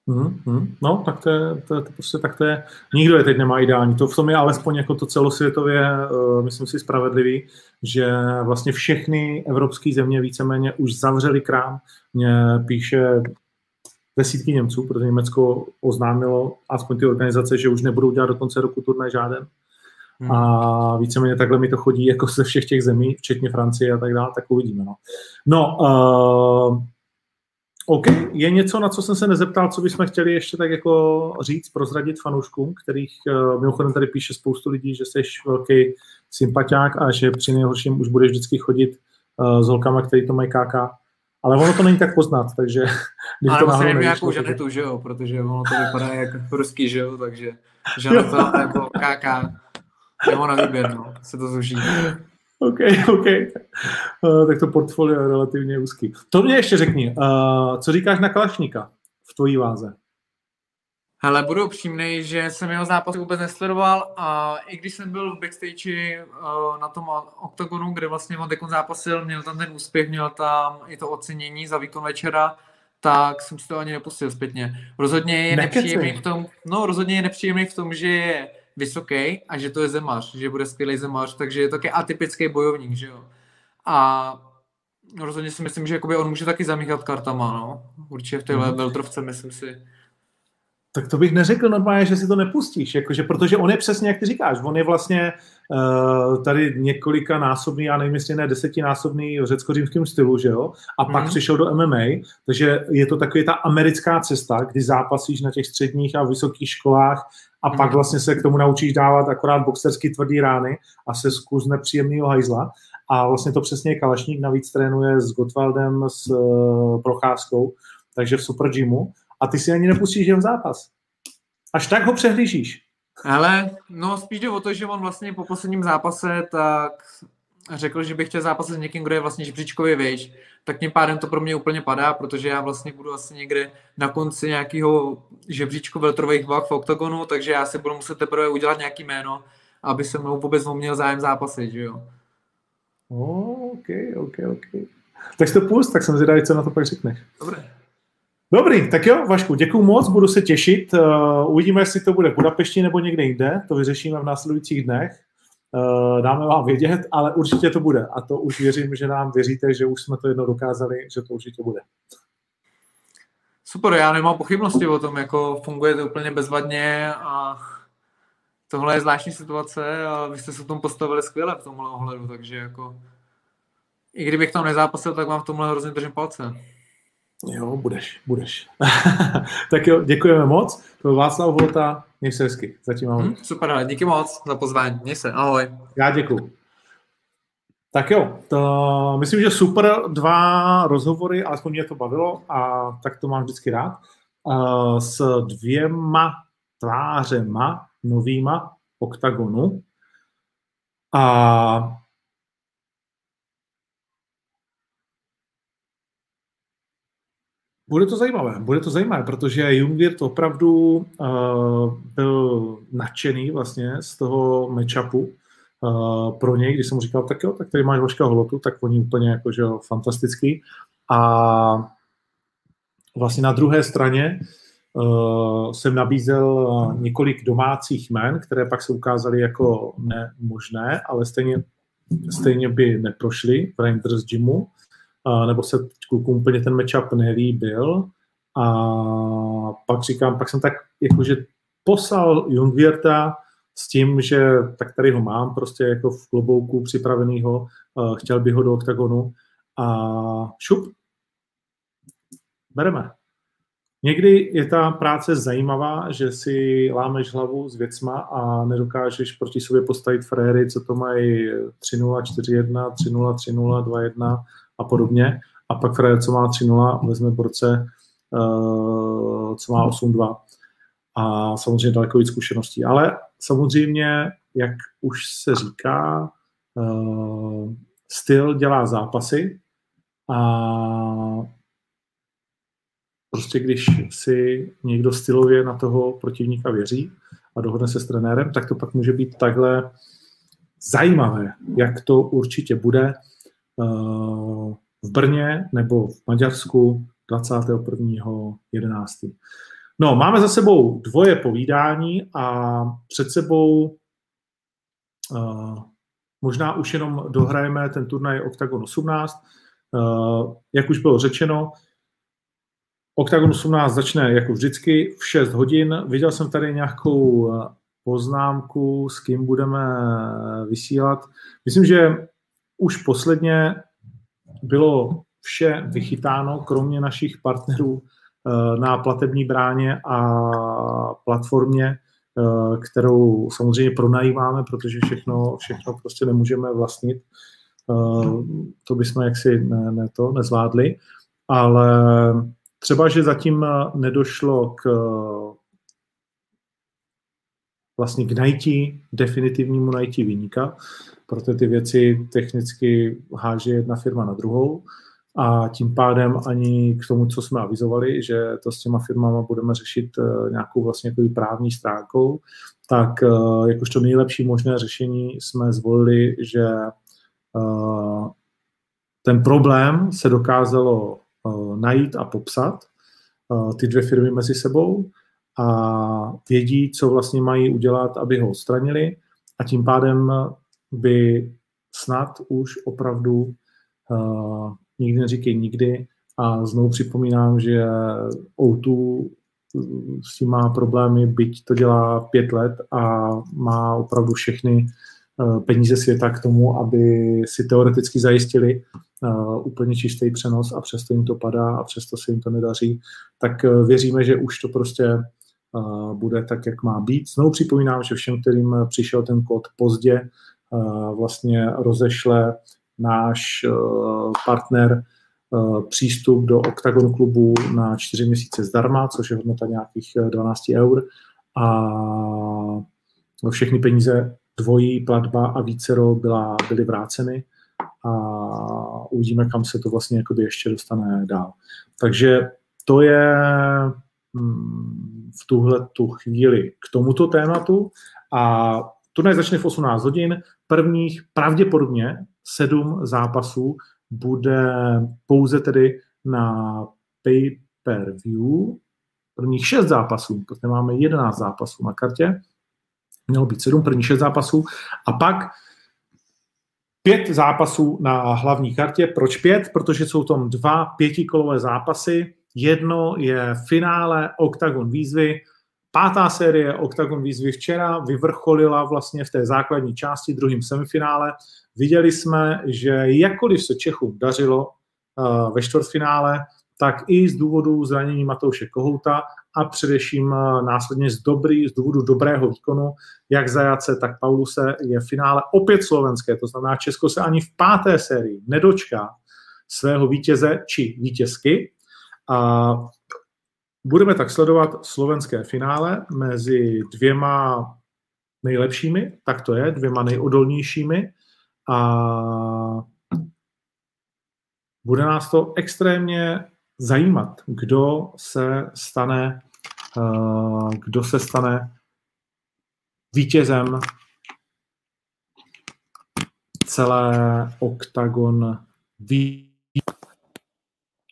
Mm-hmm. No, tak to je, to, je, to prostě tak to je. Nikdo je teď nemá ideální. To v tom je alespoň jako to celosvětově, uh, myslím si, spravedlivý, že vlastně všechny evropské země víceméně už zavřeli krám. Mě píše desítky Němců, protože Německo oznámilo, aspoň ty organizace, že už nebudou dělat do konce roku turné žádný. Hmm. A víceméně takhle mi to chodí jako ze všech těch zemí, včetně Francie a tak dále, tak uvidíme. No, no uh, OK, je něco, na co jsem se nezeptal, co bychom chtěli ještě tak jako říct, prozradit fanouškům, kterých uh, mimochodem tady píše spoustu lidí, že jsi velký sympatiák a že při nejhorším už budeš vždycky chodit uh, s holkama, který to mají káka. Ale ono to není tak poznat, takže... Když Ale to musím nějakou žanetu, že? jo, protože ono to vypadá jak ruský, že jo, takže žaneta jako káka, nebo na výběr, no, se to zuží. OK, OK. Uh, tak to portfolio je relativně úzký. To mě ještě řekni, uh, co říkáš na Kalašníka v tvojí váze? Hele, budu upřímný, že jsem jeho zápas vůbec nesledoval a i když jsem byl v backstage uh, na tom oktagonu, kde vlastně on teď zápasil, měl tam ten úspěch, měl tam i to ocenění za výkon večera, tak jsem si to ani nepustil zpětně. Rozhodně je nepříjemný v tom, no rozhodně je nepříjemný v tom, že je vysoký a že to je zemař, že bude skvělý zemař, takže je to taky atypický bojovník, že jo. A rozhodně si myslím, že jakoby on může taky zamíchat kartama, no. Určitě v téhle mm. veltrovce, myslím si. Tak to bych neřekl normálně, že si to nepustíš, jakože, protože on je přesně, jak ty říkáš, on je vlastně uh, tady několika násobný, já nevím, jestli ne desetinásobný v řecko-římském stylu, že jo, a pak mm. přišel do MMA, takže je to takový ta americká cesta, kdy zápasíš na těch středních a vysokých školách a pak vlastně se k tomu naučíš dávat akorát boxersky tvrdý rány a se zkus nepříjemného hajzla. A vlastně to přesně je Kalašník, navíc trénuje s Gottwaldem, s uh, Procházkou, takže v Super Gymu a ty si ani nepustíš jeho zápas. Až tak ho přehlížíš. Ale no spíš jde o to, že on vlastně po posledním zápase tak řekl, že bych chtěl zápasit s někým, kdo je vlastně žebříčkově výš, tak tím pádem to pro mě úplně padá, protože já vlastně budu asi někde na konci nějakého žebříčku veltrových vah v oktagonu, takže já si budu muset teprve udělat nějaký jméno, aby se mnou vůbec měl zájem zápasit, že jo. Oh, OK, OK, OK. Tak to pust, tak jsem zvědavý, co na to pak řekneš. Dobré. Dobrý, tak jo, Vašku, děkuji moc, budu se těšit. Uh, uvidíme, jestli to bude v Budapešti nebo někde jinde, to vyřešíme v následujících dnech. Uh, dáme vám vědět, ale určitě to bude. A to už věřím, že nám věříte, že už jsme to jedno dokázali, že to určitě bude. Super, já nemám pochybnosti o tom, jako funguje to úplně bezvadně a tohle je zvláštní situace a vy jste se v tom postavili skvěle v tomhle ohledu, takže jako i kdybych tam nezápasil, tak vám v tomhle hrozně držím palce. Jo, budeš, budeš. tak jo, děkujeme moc. To byl Václav Holta, měj se hezky. Zatím ahoj. Hmm, super, díky moc za pozvání. Měj se, ahoj. Já děkuju. Tak jo, to, myslím, že super dva rozhovory, alespoň mě to bavilo a tak to mám vždycky rád, uh, s dvěma tvářema novýma oktagonu. A Bude to zajímavé, bude to zajímavé, protože Jungwirth opravdu uh, byl nadšený vlastně z toho matchupu uh, pro něj, když jsem mu říkal, tak jo, tak tady máš Vaška Holotu, tak oni úplně jakože fantastický. A vlastně na druhé straně uh, jsem nabízel několik domácích men, které pak se ukázaly jako nemožné, ale stejně, stejně by neprošly v Rangers Gymu nebo se klukům úplně ten matchup nelíbil. A pak říkám, pak jsem tak jakože poslal Jungwirta s tím, že tak tady ho mám prostě jako v klobouku připravenýho, chtěl bych ho do oktagonu a šup, bereme. Někdy je ta práce zajímavá, že si lámeš hlavu s věcma a nedokážeš proti sobě postavit fréry, co to mají 3-0, 4-1, 3-0, 3-0, 2-1 a podobně. A pak frér, co má 3-0, vezme borce, uh, co má 8-2. A samozřejmě daleko víc zkušeností. Ale samozřejmě, jak už se říká, uh, styl dělá zápasy a prostě když si někdo stylově na toho protivníka věří a dohodne se s trenérem, tak to pak může být takhle zajímavé, jak to určitě bude v Brně nebo v Maďarsku 21.11. No, máme za sebou dvoje povídání a před sebou uh, možná už jenom dohrajeme ten turnaj Octagon 18. Uh, jak už bylo řečeno, Octagon 18 začne jako vždycky v 6 hodin. Viděl jsem tady nějakou eh, poznámku, s kým budeme vysílat. Myslím, že už posledně bylo vše vychytáno, kromě našich partnerů eh, na platební bráně a platformě, eh, kterou samozřejmě pronajímáme, protože všechno, všechno prostě nemůžeme vlastnit. To bychom jaksi ne, ne to nezvládli, ale Třeba, že zatím eh, nedošlo k eh, vlastně k najítí, definitivnímu najítí výnika, protože ty věci technicky háže jedna firma na druhou. A tím pádem ani k tomu, co jsme avizovali, že to s těma firmama budeme řešit eh, nějakou vlastně právní stránkou, tak jakožto nejlepší možné řešení jsme zvolili, že ten problém se dokázalo Eh, najít a popsat eh, ty dvě firmy mezi sebou a vědí, co vlastně mají udělat, aby ho odstranili. A tím pádem by snad už opravdu uh, nikdy neříkej nikdy. A znovu připomínám, že O2 s tím má problémy, byť to dělá pět let a má opravdu všechny uh, peníze světa k tomu, aby si teoreticky zajistili uh, úplně čistý přenos a přesto jim to padá a přesto se jim to nedaří, tak věříme, že už to prostě bude tak, jak má být. Znovu připomínám, že všem, kterým přišel ten kód pozdě, vlastně rozešle náš uh, partner uh, přístup do Octagon klubu na čtyři měsíce zdarma, což je hodnota nějakých 12 eur a všechny peníze dvojí platba a vícero byla, byly vráceny a uvidíme, kam se to vlastně ještě dostane dál. Takže to je v tuhle tu chvíli k tomuto tématu a turnaj začne v 18 hodin. Prvních pravděpodobně sedm zápasů bude pouze tedy na pay-per-view. Prvních šest zápasů, protože máme 11 zápasů na kartě, mělo být sedm, prvních šest zápasů a pak pět zápasů na hlavní kartě. Proč pět? Protože jsou tam dva pětikolové zápasy. Jedno je finále Octagon výzvy. Pátá série Octagon výzvy včera vyvrcholila vlastně v té základní části, druhým semifinále. Viděli jsme, že jakkoliv se Čechům dařilo uh, ve čtvrtfinále, tak i z důvodu zranění Matouše Kohouta a především eh, následně z, dobrý, z důvodu dobrého výkonu, jak Zajace, tak Pauluse, je v finále opět slovenské. To znamená, Česko se ani v páté sérii nedočká svého vítěze či vítězky. A budeme tak sledovat slovenské finále mezi dvěma nejlepšími, tak to je, dvěma nejodolnějšími. A bude nás to extrémně zajímat, kdo se stane, uh, kdo se stane vítězem celé oktagon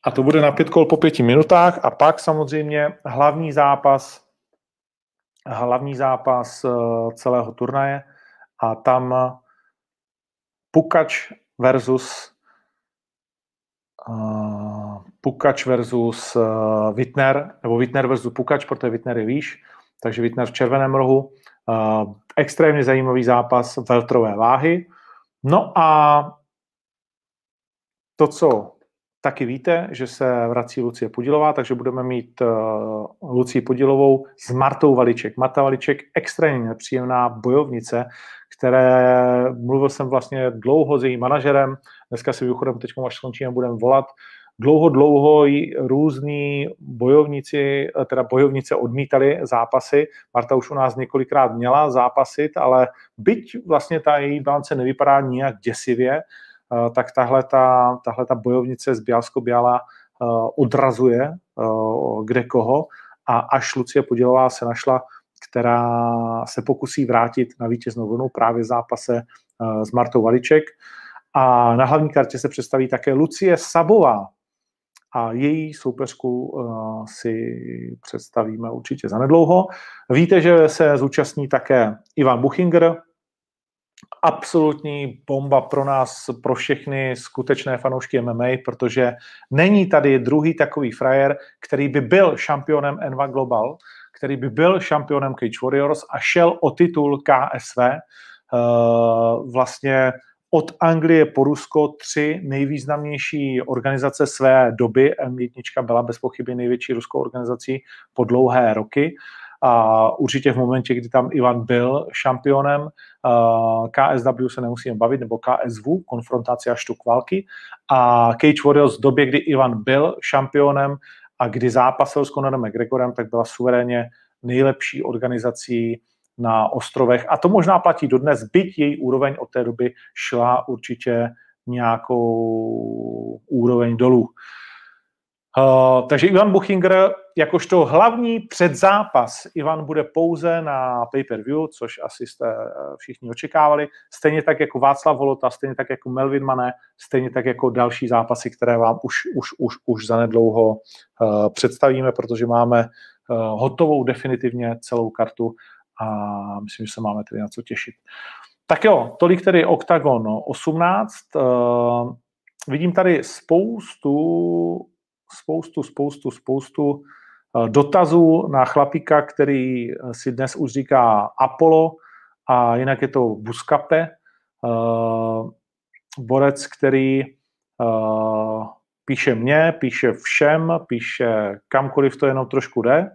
a to bude na pět kol po pěti minutách a pak samozřejmě hlavní zápas hlavní zápas eh, celého turnaje a tam Pukač versus uh, Pukač versus Wittner, nebo Wittner versus Pukač, protože Wittner je výš, takže Wittner v červeném rohu. Extrémně zajímavý zápas veltrové váhy. No a to, co taky víte, že se vrací Lucie Podilová, takže budeme mít uh, Lucii Podilovou s Martou Valiček. Marta Valiček, extrémně nepříjemná bojovnice, které mluvil jsem vlastně dlouho s jejím manažerem, dneska si vychodem, teď až skončíme, budeme volat, dlouho, dlouho různí bojovníci, teda bojovnice odmítali zápasy. Marta už u nás několikrát měla zápasit, ale byť vlastně ta její bilance nevypadá nijak děsivě, eh, tak tahle ta, tahle ta bojovnice z Bialsko-Biala eh, odrazuje eh, kde koho a až Lucie Podělová se našla, která se pokusí vrátit na vítěznou vlnu právě v zápase s Martou Valiček. A na hlavní kartě se představí také Lucie Sabová, a její soupeřku si představíme určitě zanedlouho. Víte, že se zúčastní také Ivan Buchinger, absolutní bomba pro nás, pro všechny skutečné fanoušky MMA, protože není tady druhý takový frajer, který by byl šampionem Enva Global, který by byl šampionem Cage Warriors a šel o titul KSV. Uh, vlastně od Anglie po Rusko tři nejvýznamnější organizace své doby. M1 byla bez pochyby největší ruskou organizací po dlouhé roky. A určitě v momentě, kdy tam Ivan byl šampionem, KSW se nemusíme bavit, nebo KSV, konfrontace a štuk války. A Cage Warriors v době, kdy Ivan byl šampionem a kdy zápasil s Conorem McGregorem, tak byla suverénně nejlepší organizací na ostrovech. A to možná platí dodnes, byť její úroveň od té doby šla určitě nějakou úroveň dolů. Uh, takže Ivan Buchinger, jakožto hlavní předzápas, Ivan bude pouze na pay-per-view, což asi jste eh, všichni očekávali, stejně tak jako Václav Holota, stejně tak jako Melvin Mane, stejně tak jako další zápasy, které vám už, už, už, už zanedlouho uh, představíme, protože máme uh, hotovou definitivně celou kartu a myslím, že se máme tedy na co těšit. Tak jo, tolik tedy Octagon 18. Uh, vidím tady spoustu, spoustu, spoustu, spoustu uh, dotazů na chlapíka, který si dnes už říká Apollo a jinak je to Buskape, uh, borec, který píše mě, píše všem, píše kamkoliv to jenom trošku jde.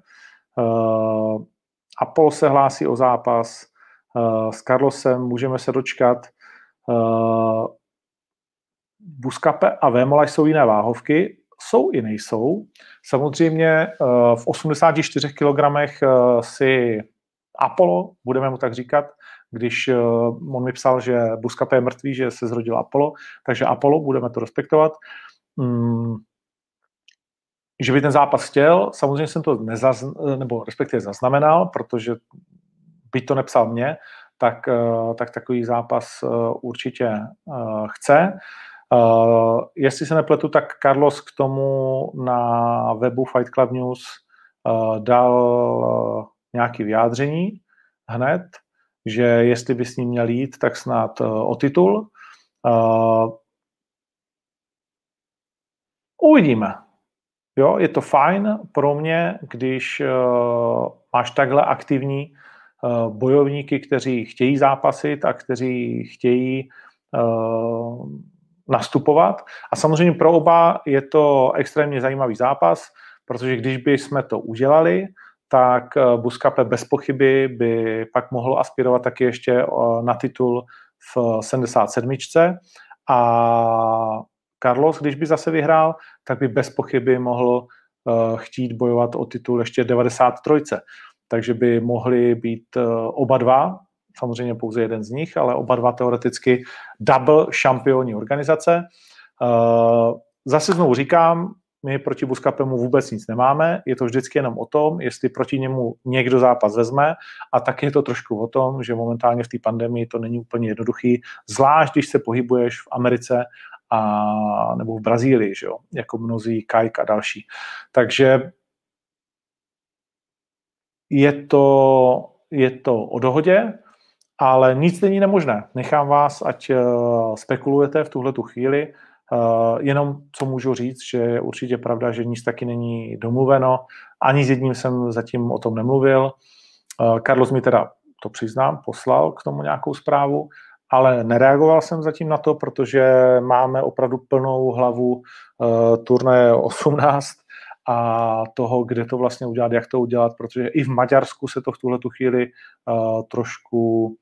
Apollo se hlásí o zápas, s Carlosem můžeme se dočkat. Buskape a Vémola jsou jiné váhovky, jsou i nejsou. Samozřejmě uh, v 84 kg uh, si Apollo, budeme mu tak říkat, když uh, on mi psal, že Buskape je mrtvý, že se zrodil Apollo, takže Apollo, budeme to respektovat. Um, že by ten zápas chtěl. Samozřejmě jsem to nezaz, nebo respektive zaznamenal, protože by to nepsal mě, tak, eh, tak takový zápas eh, určitě eh, chce. Jestli se nepletu, tak Carlos k tomu na webu Fight Club News dal nějaké vyjádření hned, že jestli by s ním měl jít, tak snad o titul. Uvidíme. Jo, je to fajn pro mě, když uh, máš takhle aktivní uh, bojovníky, kteří chtějí zápasit a kteří chtějí uh, nastupovat. A samozřejmě pro oba je to extrémně zajímavý zápas, protože když by jsme to udělali, tak Buskape bez pochyby by pak mohl aspirovat taky ještě na titul v 77. A Carlos, když by zase vyhrál, tak by bez pochyby mohl uh, chtít bojovat o titul ještě 93. Takže by mohli být oba dva, samozřejmě pouze jeden z nich, ale oba dva teoreticky double šampioni organizace. Uh, zase znovu říkám, my proti Buskapemu vůbec nic nemáme, je to vždycky jenom o tom, jestli proti němu někdo zápas vezme a tak je to trošku o tom, že momentálně v té pandemii to není úplně jednoduchý, zvlášť když se pohybuješ v Americe a, nebo v Brazílii, že jo, jako mnozí Kajk a další. Takže je to, je to o dohodě, ale nic není nemožné. Nechám vás, ať uh, spekulujete v tuhle tu chvíli. Uh, jenom co můžu říct, že je určitě pravda, že nic taky není domluveno. Ani s jedním jsem zatím o tom nemluvil. Uh, Carlos mi teda to přiznám, poslal k tomu nějakou zprávu, ale nereagoval jsem zatím na to, protože máme opravdu plnou hlavu turnaje 18 a toho, kde to vlastně udělat, jak to udělat, protože i v Maďarsku se to v tuhle chvíli uh, trošku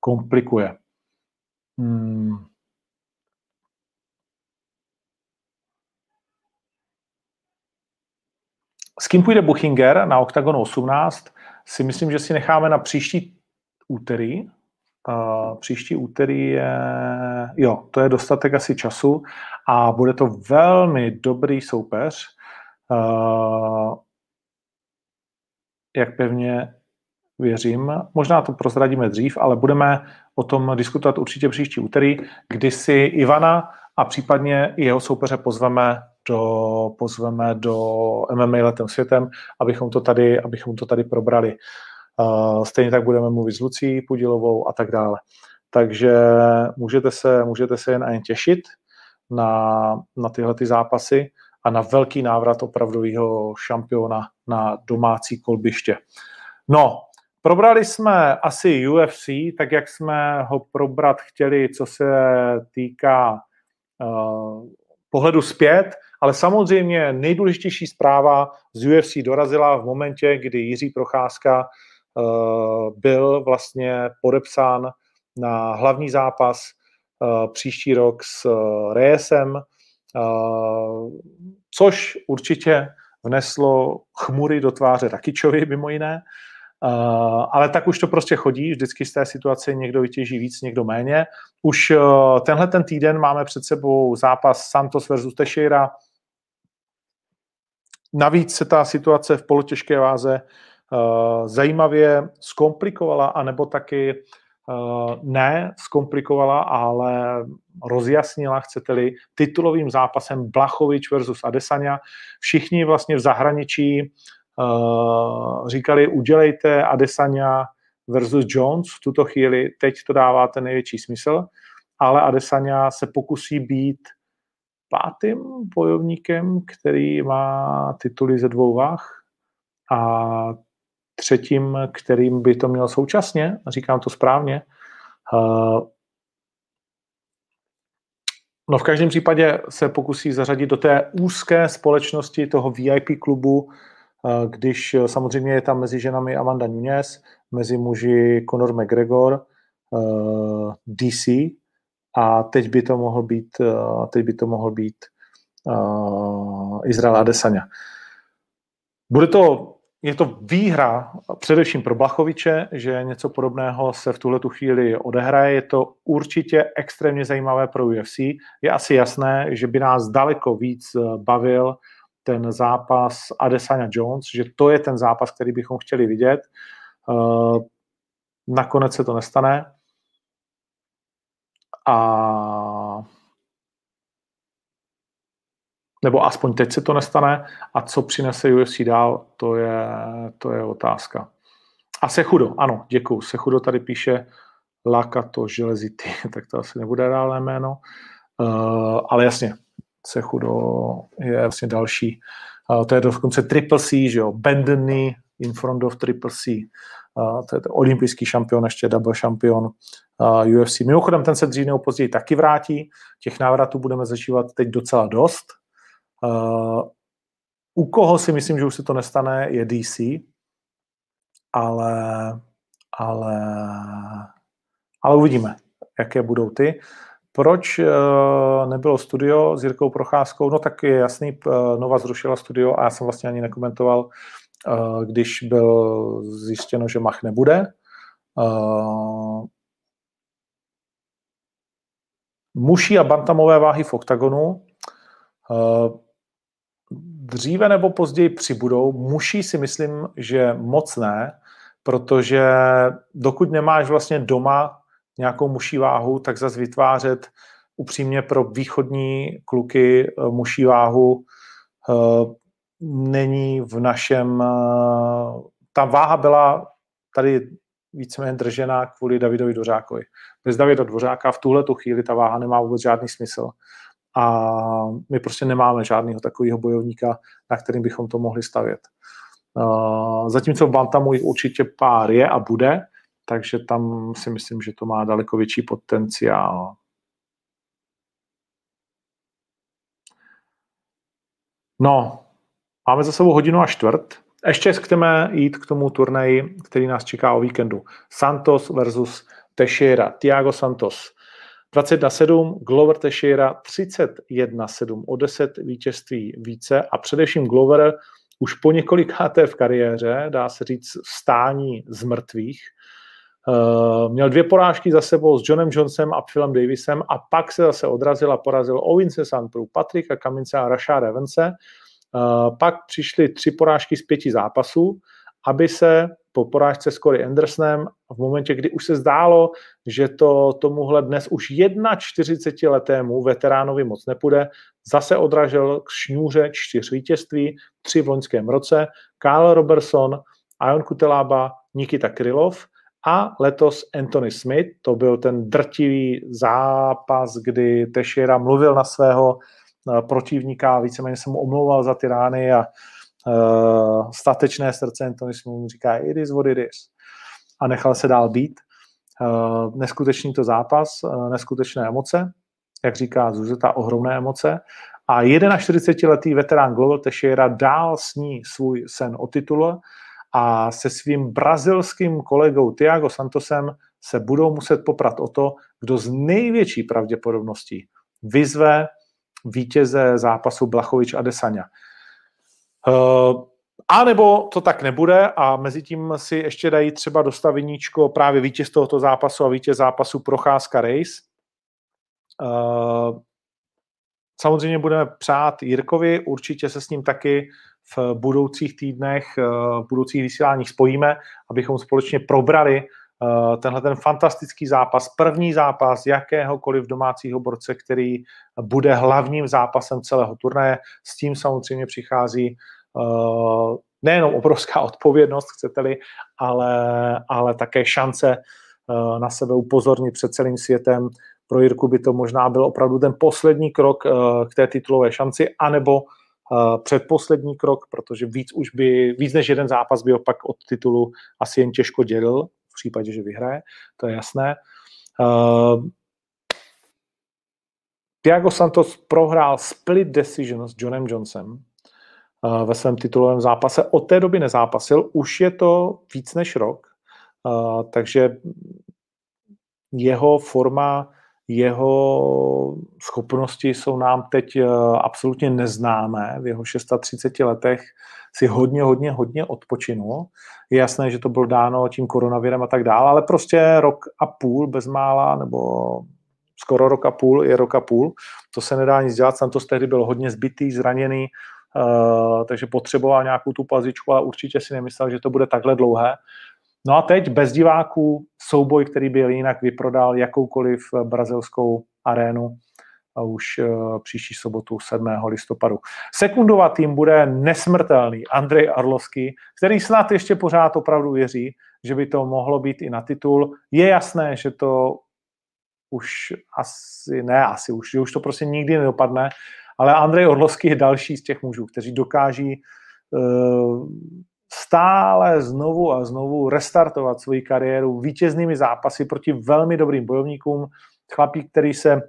komplikuje. Hmm. S kým půjde Buchinger na OKTAGON 18? Si myslím, že si necháme na příští úterý. Uh, příští úterý je, jo, to je dostatek asi času a bude to velmi dobrý soupeř. Uh, jak pevně věřím. Možná to prozradíme dřív, ale budeme o tom diskutovat určitě příští úterý, kdy si Ivana a případně jeho soupeře pozveme do, pozveme do MMA letem světem, abychom to tady, abychom to tady probrali. Uh, stejně tak budeme mluvit s Lucí Pudilovou a tak dále. Takže můžete se, můžete se jen a jen těšit na, na tyhle ty zápasy a na velký návrat opravdového šampiona na domácí kolbiště. No, probrali jsme asi UFC, tak jak jsme ho probrat chtěli, co se týká uh, pohledu zpět, ale samozřejmě nejdůležitější zpráva z UFC dorazila v momentě, kdy Jiří Procházka uh, byl vlastně podepsán na hlavní zápas uh, příští rok s uh, Reyesem, což určitě vneslo chmury do tváře Rakičovi, mimo jiné. Uh, ale tak už to prostě chodí, vždycky z té situace někdo vytěží víc, někdo méně. Už uh, tenhle ten týden máme před sebou zápas Santos versus Teixeira. Navíc se ta situace v polotěžké váze uh, zajímavě zkomplikovala, anebo taky ne zkomplikovala, ale rozjasnila, chcete-li, titulovým zápasem Blachovič versus Adesanya. Všichni vlastně v zahraničí uh, říkali, udělejte Adesanya versus Jones v tuto chvíli, teď to dává ten největší smysl, ale Adesanya se pokusí být pátým bojovníkem, který má tituly ze dvou váh a třetím, kterým by to měl současně, říkám to správně. Uh, no v každém případě se pokusí zařadit do té úzké společnosti toho VIP klubu, když samozřejmě je tam mezi ženami Amanda Nunes, mezi muži Conor McGregor, uh, DC, a teď by to mohl být, teď by to mohl být Izrael Adesanya. Bude to, je to výhra především pro Blachoviče, že něco podobného se v tuhle tu chvíli odehraje. Je to určitě extrémně zajímavé pro UFC. Je asi jasné, že by nás daleko víc bavil ten zápas Adesanya Jones, že to je ten zápas, který bychom chtěli vidět. Uh, nakonec se to nestane, a nebo aspoň teď se to nestane a co přinese UFC dál, to je, to je otázka. A Sechudo, ano, děkuju. Sechudo tady píše Lakato Železity, tak to asi nebude reálné jméno, uh, ale jasně, Sechudo je vlastně další. Uh, to je dokonce Triple C, že jo, Bended Knee in front of Triple C. Uh, to je to olympijský šampion, ještě double šampion UFC. Mimochodem, ten se dřív nebo později taky vrátí. Těch návratů budeme zažívat teď docela dost. Uh, u koho si myslím, že už se to nestane, je DC, ale, ale, ale uvidíme, jaké budou ty. Proč uh, nebylo studio s Jirkou Procházkou? No tak je jasný, uh, Nova zrušila studio a já jsem vlastně ani nekomentoval, uh, když byl zjištěno, že Mach nebude. Muší a bantamové váhy v oktagonu eh, dříve nebo později přibudou. Muší si myslím, že moc ne, protože dokud nemáš vlastně doma nějakou muší váhu, tak zase vytvářet upřímně pro východní kluky eh, muší váhu eh, není v našem... Ta váha byla tady víceméně držená kvůli Davidovi Dvořákovi. Bez Davida Dvořáka v tuhle tu chvíli ta váha nemá vůbec žádný smysl. A my prostě nemáme žádného takového bojovníka, na kterým bychom to mohli stavět. Zatímco v Bantamu jich určitě pár je a bude, takže tam si myslím, že to má daleko větší potenciál. No, máme za sebou hodinu a čtvrt. Ještě chceme jít k tomu turnaji, který nás čeká o víkendu. Santos versus Teixeira. Tiago Santos 21 7, Glover Teixeira 31 7, o 10 vítězství více a především Glover už po několikáté v kariéře, dá se říct, stání z mrtvých. Uh, měl dvě porážky za sebou s Johnem Johnsonem a Philem Davisem a pak se zase odrazil a porazil Ovince Santru, Patrika Kamince a Rashad Evanse. Uh, pak přišly tři porážky z pěti zápasů, aby se po porážce s Corey Andersonem v momentě, kdy už se zdálo, že to tomuhle dnes už 41 letému veteránovi moc nepůjde, zase odražel k šňůře čtyř vítězství, tři v loňském roce, Kyle Robertson, Ion Kutelaba, Nikita Krylov a letos Anthony Smith, to byl ten drtivý zápas, kdy Teixeira mluvil na svého eh, protivníka, víceméně se mu omlouval za ty rány a uh, statečné srdce Anthony Smith říká it is what it is a nechal se dál být. Uh, neskutečný to zápas, uh, neskutečné emoce, jak říká Zuzeta, ohromné emoce. A 41-letý veterán Global Teixeira dál sní svůj sen o titul a se svým brazilským kolegou Tiago Santosem se budou muset poprat o to, kdo z největší pravděpodobností vyzve vítěze zápasu Blachovič a Desania. Uh, a nebo to tak nebude a mezi tím si ještě dají třeba dostaveníčko právě vítěz tohoto zápasu a vítěz zápasu Procházka Race. Samozřejmě budeme přát Jirkovi, určitě se s ním taky v budoucích týdnech, v budoucích vysíláních spojíme, abychom společně probrali tenhle ten fantastický zápas, první zápas jakéhokoliv domácího borce, který bude hlavním zápasem celého turnaje. S tím samozřejmě přichází nejenom obrovská odpovědnost, chcete-li, ale, ale také šance na sebe upozornit před celým světem. Pro Jirku by to možná byl opravdu ten poslední krok k té titulové šanci, anebo předposlední krok, protože víc už by, víc než jeden zápas by opak od titulu asi jen těžko dělil, v případě, že vyhraje, to je jasné. Uh, Tiago Santos prohrál split decision s Johnem Johnsonem ve svém titulovém zápase. Od té doby nezápasil, už je to víc než rok, takže jeho forma jeho schopnosti jsou nám teď eh, absolutně neznámé. V jeho 630 letech si hodně, hodně, hodně odpočinul. Je jasné, že to bylo dáno tím koronavirem a tak dále, ale prostě rok a půl bezmála, nebo skoro rok a půl je rok a půl. To se nedá nic dělat. Santos tehdy byl hodně zbytý, zraněný, uh, takže potřeboval nějakou tu pazičku, ale určitě si nemyslel, že to bude takhle dlouhé. No a teď bez diváků souboj, který by jinak vyprodal jakoukoliv brazilskou arénu a už uh, příští sobotu 7. listopadu. Sekundová tým bude nesmrtelný Andrej Arlovský, který snad ještě pořád opravdu věří, že by to mohlo být i na titul. Je jasné, že to už asi, ne asi už, že už to prostě nikdy nedopadne, ale Andrej Orlovský je další z těch mužů, kteří dokáží uh, stále znovu a znovu restartovat svoji kariéru vítěznými zápasy proti velmi dobrým bojovníkům. Chlapík, který se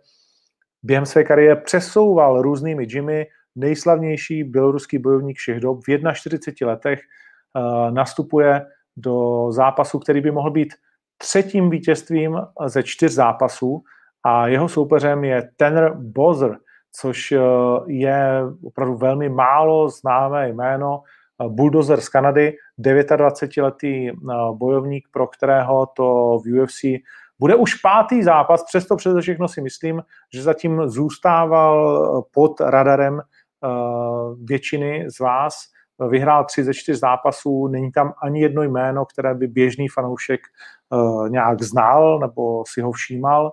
během své kariéry přesouval různými gymy, nejslavnější běloruský bojovník všech dob v 41 letech uh, nastupuje do zápasu, který by mohl být třetím vítězstvím ze čtyř zápasů a jeho soupeřem je Tanner Bozer, což uh, je opravdu velmi málo známé jméno, bulldozer z Kanady, 29-letý eh, bojovník, pro kterého to v UFC bude už pátý zápas, přesto přes všechno si myslím, že zatím zůstával eh, pod radarem eh, většiny z vás. Vyhrál tři ze čtyř zápasů, není tam ani jedno jméno, které by běžný fanoušek nějak znal nebo si ho všímal.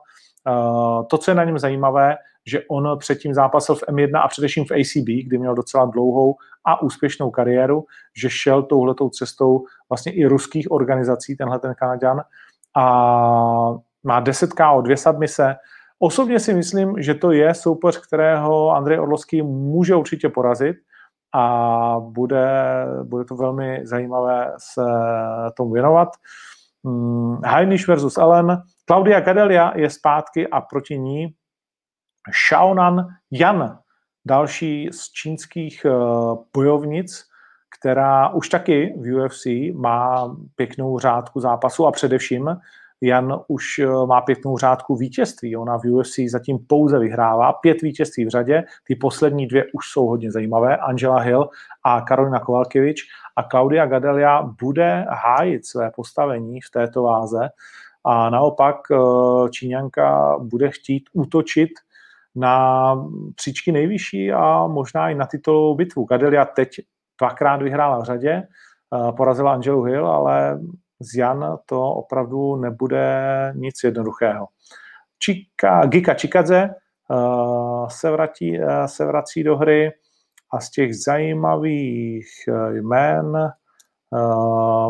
To, co je na něm zajímavé, že on předtím zápasil v M1 a především v ACB, kdy měl docela dlouhou a úspěšnou kariéru, že šel touhletou cestou vlastně i ruských organizací, tenhle ten Kanaďan, a má 10 KO, dvě submise. Osobně si myslím, že to je soupeř, kterého Andrej Orlovský může určitě porazit a bude, bude to velmi zajímavé se tomu věnovat. Hmm, Heinisch versus Ellen. Claudia Gadelia je zpátky a proti ní Shaonan Yan, další z čínských bojovnic, která už taky v UFC má pěknou řádku zápasu a především Jan už eh, má pěknou řádku vítězství. Ona v UFC zatím pouze vyhrává pět vítězství v řadě. Ty poslední dvě už jsou hodně zajímavé. Angela Hill a Karolina Kovalkiewicz a Claudia Gadelia bude hájit své postavení v této váze a naopak eh, Číňanka bude chtít útočit na příčky nejvyšší a možná i na titulovou bitvu. Gadelia teď dvakrát vyhrála v řadě, eh, porazila Angelu Hill, ale z Jan to opravdu nebude nic jednoduchého. Čika, Gika Čikadze uh, se, vrátí, uh, se vrací do hry a z těch zajímavých jmén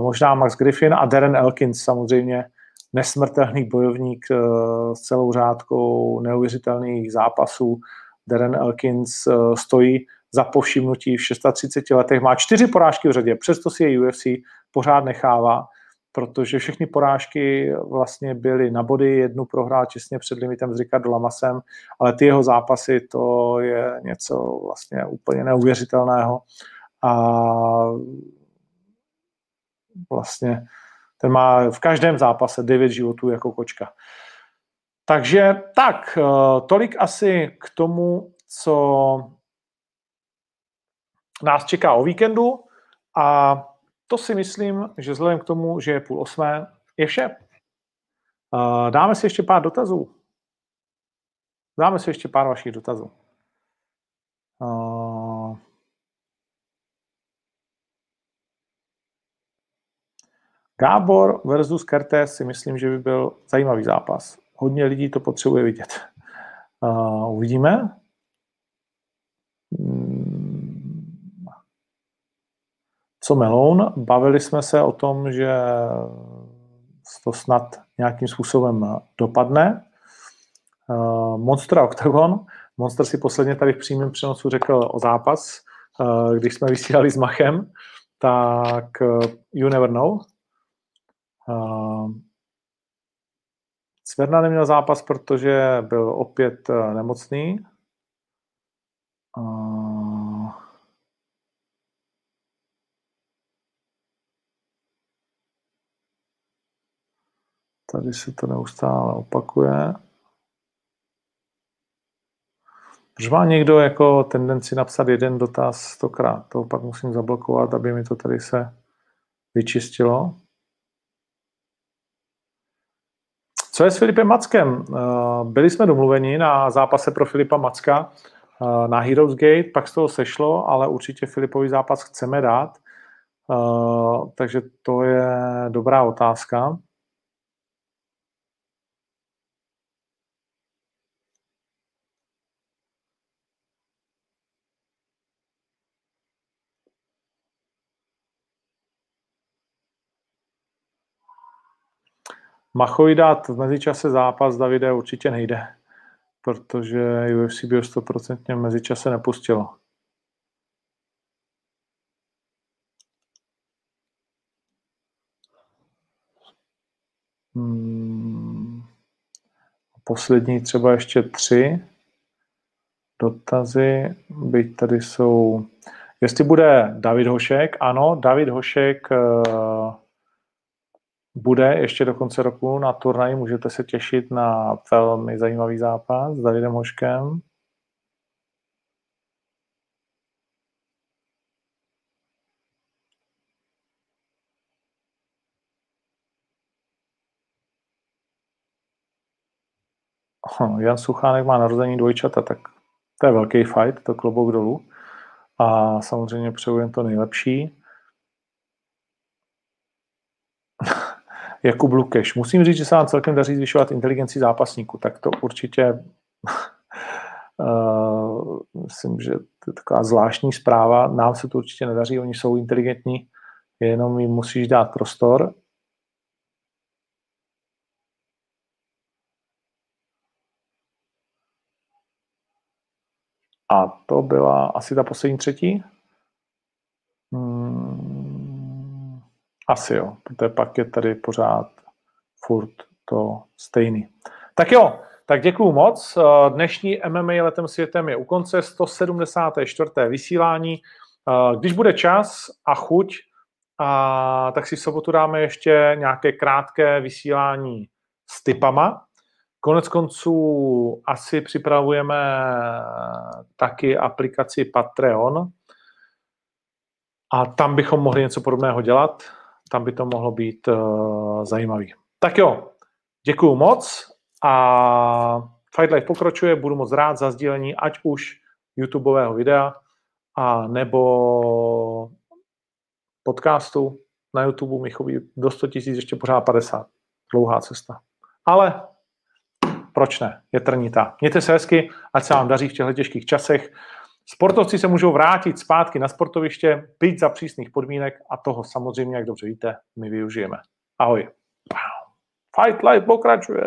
možná Max Griffin a Darren Elkins samozřejmě nesmrtelný bojovník uh, s celou řádkou neuvěřitelných zápasů. Darren Elkins uh, stojí za povšimnutí v 630 letech, má čtyři porážky v řadě, přesto si je UFC pořád nechává protože všechny porážky vlastně byly na body, jednu prohrál těsně před limitem s Ricardo Lamasem, ale ty jeho zápasy, to je něco vlastně úplně neuvěřitelného. A vlastně ten má v každém zápase 9 životů jako kočka. Takže tak, eh, tolik asi k tomu, co nás čeká o víkendu a to si myslím, že vzhledem k tomu, že je půl osmé, je vše. Dáme si ještě pár dotazů. Dáme si ještě pár vašich dotazů. Gábor versus Kertéz si myslím, že by byl zajímavý zápas. Hodně lidí to potřebuje vidět. uvidíme. co Meloun. Bavili jsme se o tom, že to snad nějakým způsobem dopadne. Eh, Monster Octagon. Monster si posledně tady v přímém přenosu řekl o zápas, eh, když jsme vysílali s Machem, tak eh, you never know. Cverna neměl zápas, protože byl opět nemocný. Tady se to neustále opakuje. Proč má někdo jako tendenci napsat jeden dotaz stokrát? To pak musím zablokovat, aby mi to tady se vyčistilo. Co je s Filipem Mackem? Eh, byli jsme domluveni na zápase pro Filipa Macka eh, na Heroes Gate, pak z toho sešlo, ale určitě Filipový zápas chceme dát. Eh, takže to je dobrá otázka. Machovi dát v mezičase zápas Davide určitě nejde, protože UFC by ho stoprocentně v mezičase nepustilo. Hmm. Poslední třeba ještě tři dotazy, byť tady jsou... Jestli bude David Hošek, ano, David Hošek uh, bude ještě do konce roku na turnaji. Můžete se těšit na velmi zajímavý zápas s Davidem Hoškem. Jan Suchánek má narození dvojčata, tak to je velký fight, to klobouk dolů. A samozřejmě přeju jen to nejlepší. Jakub Lukeš. Musím říct, že se vám celkem daří zvyšovat inteligenci zápasníků, tak to určitě uh, myslím, že to je taková zvláštní zpráva. Nám se to určitě nedaří, oni jsou inteligentní, jenom jim musíš dát prostor. A to byla asi ta poslední třetí. Asi jo, protože pak je tady pořád furt to stejný. Tak jo, tak děkuju moc. Dnešní MMA letem světem je u konce 174. vysílání. Když bude čas a chuť, a tak si v sobotu dáme ještě nějaké krátké vysílání s typama. Konec konců asi připravujeme taky aplikaci Patreon a tam bychom mohli něco podobného dělat. Tam by to mohlo být uh, zajímavý. Tak jo, děkuju moc a Fight Life pokračuje, budu moc rád za sdílení ať už YouTubeového videa a nebo podcastu na YouTube mi chodí do 100 tisíc, ještě pořád 50. Dlouhá cesta. Ale proč ne? Je trnitá. Mějte se hezky, ať se vám daří v těchto těžkých časech. Sportovci se můžou vrátit zpátky na sportoviště, být za přísných podmínek a toho samozřejmě, jak dobře víte, my využijeme. Ahoj. Fight Life pokračuje.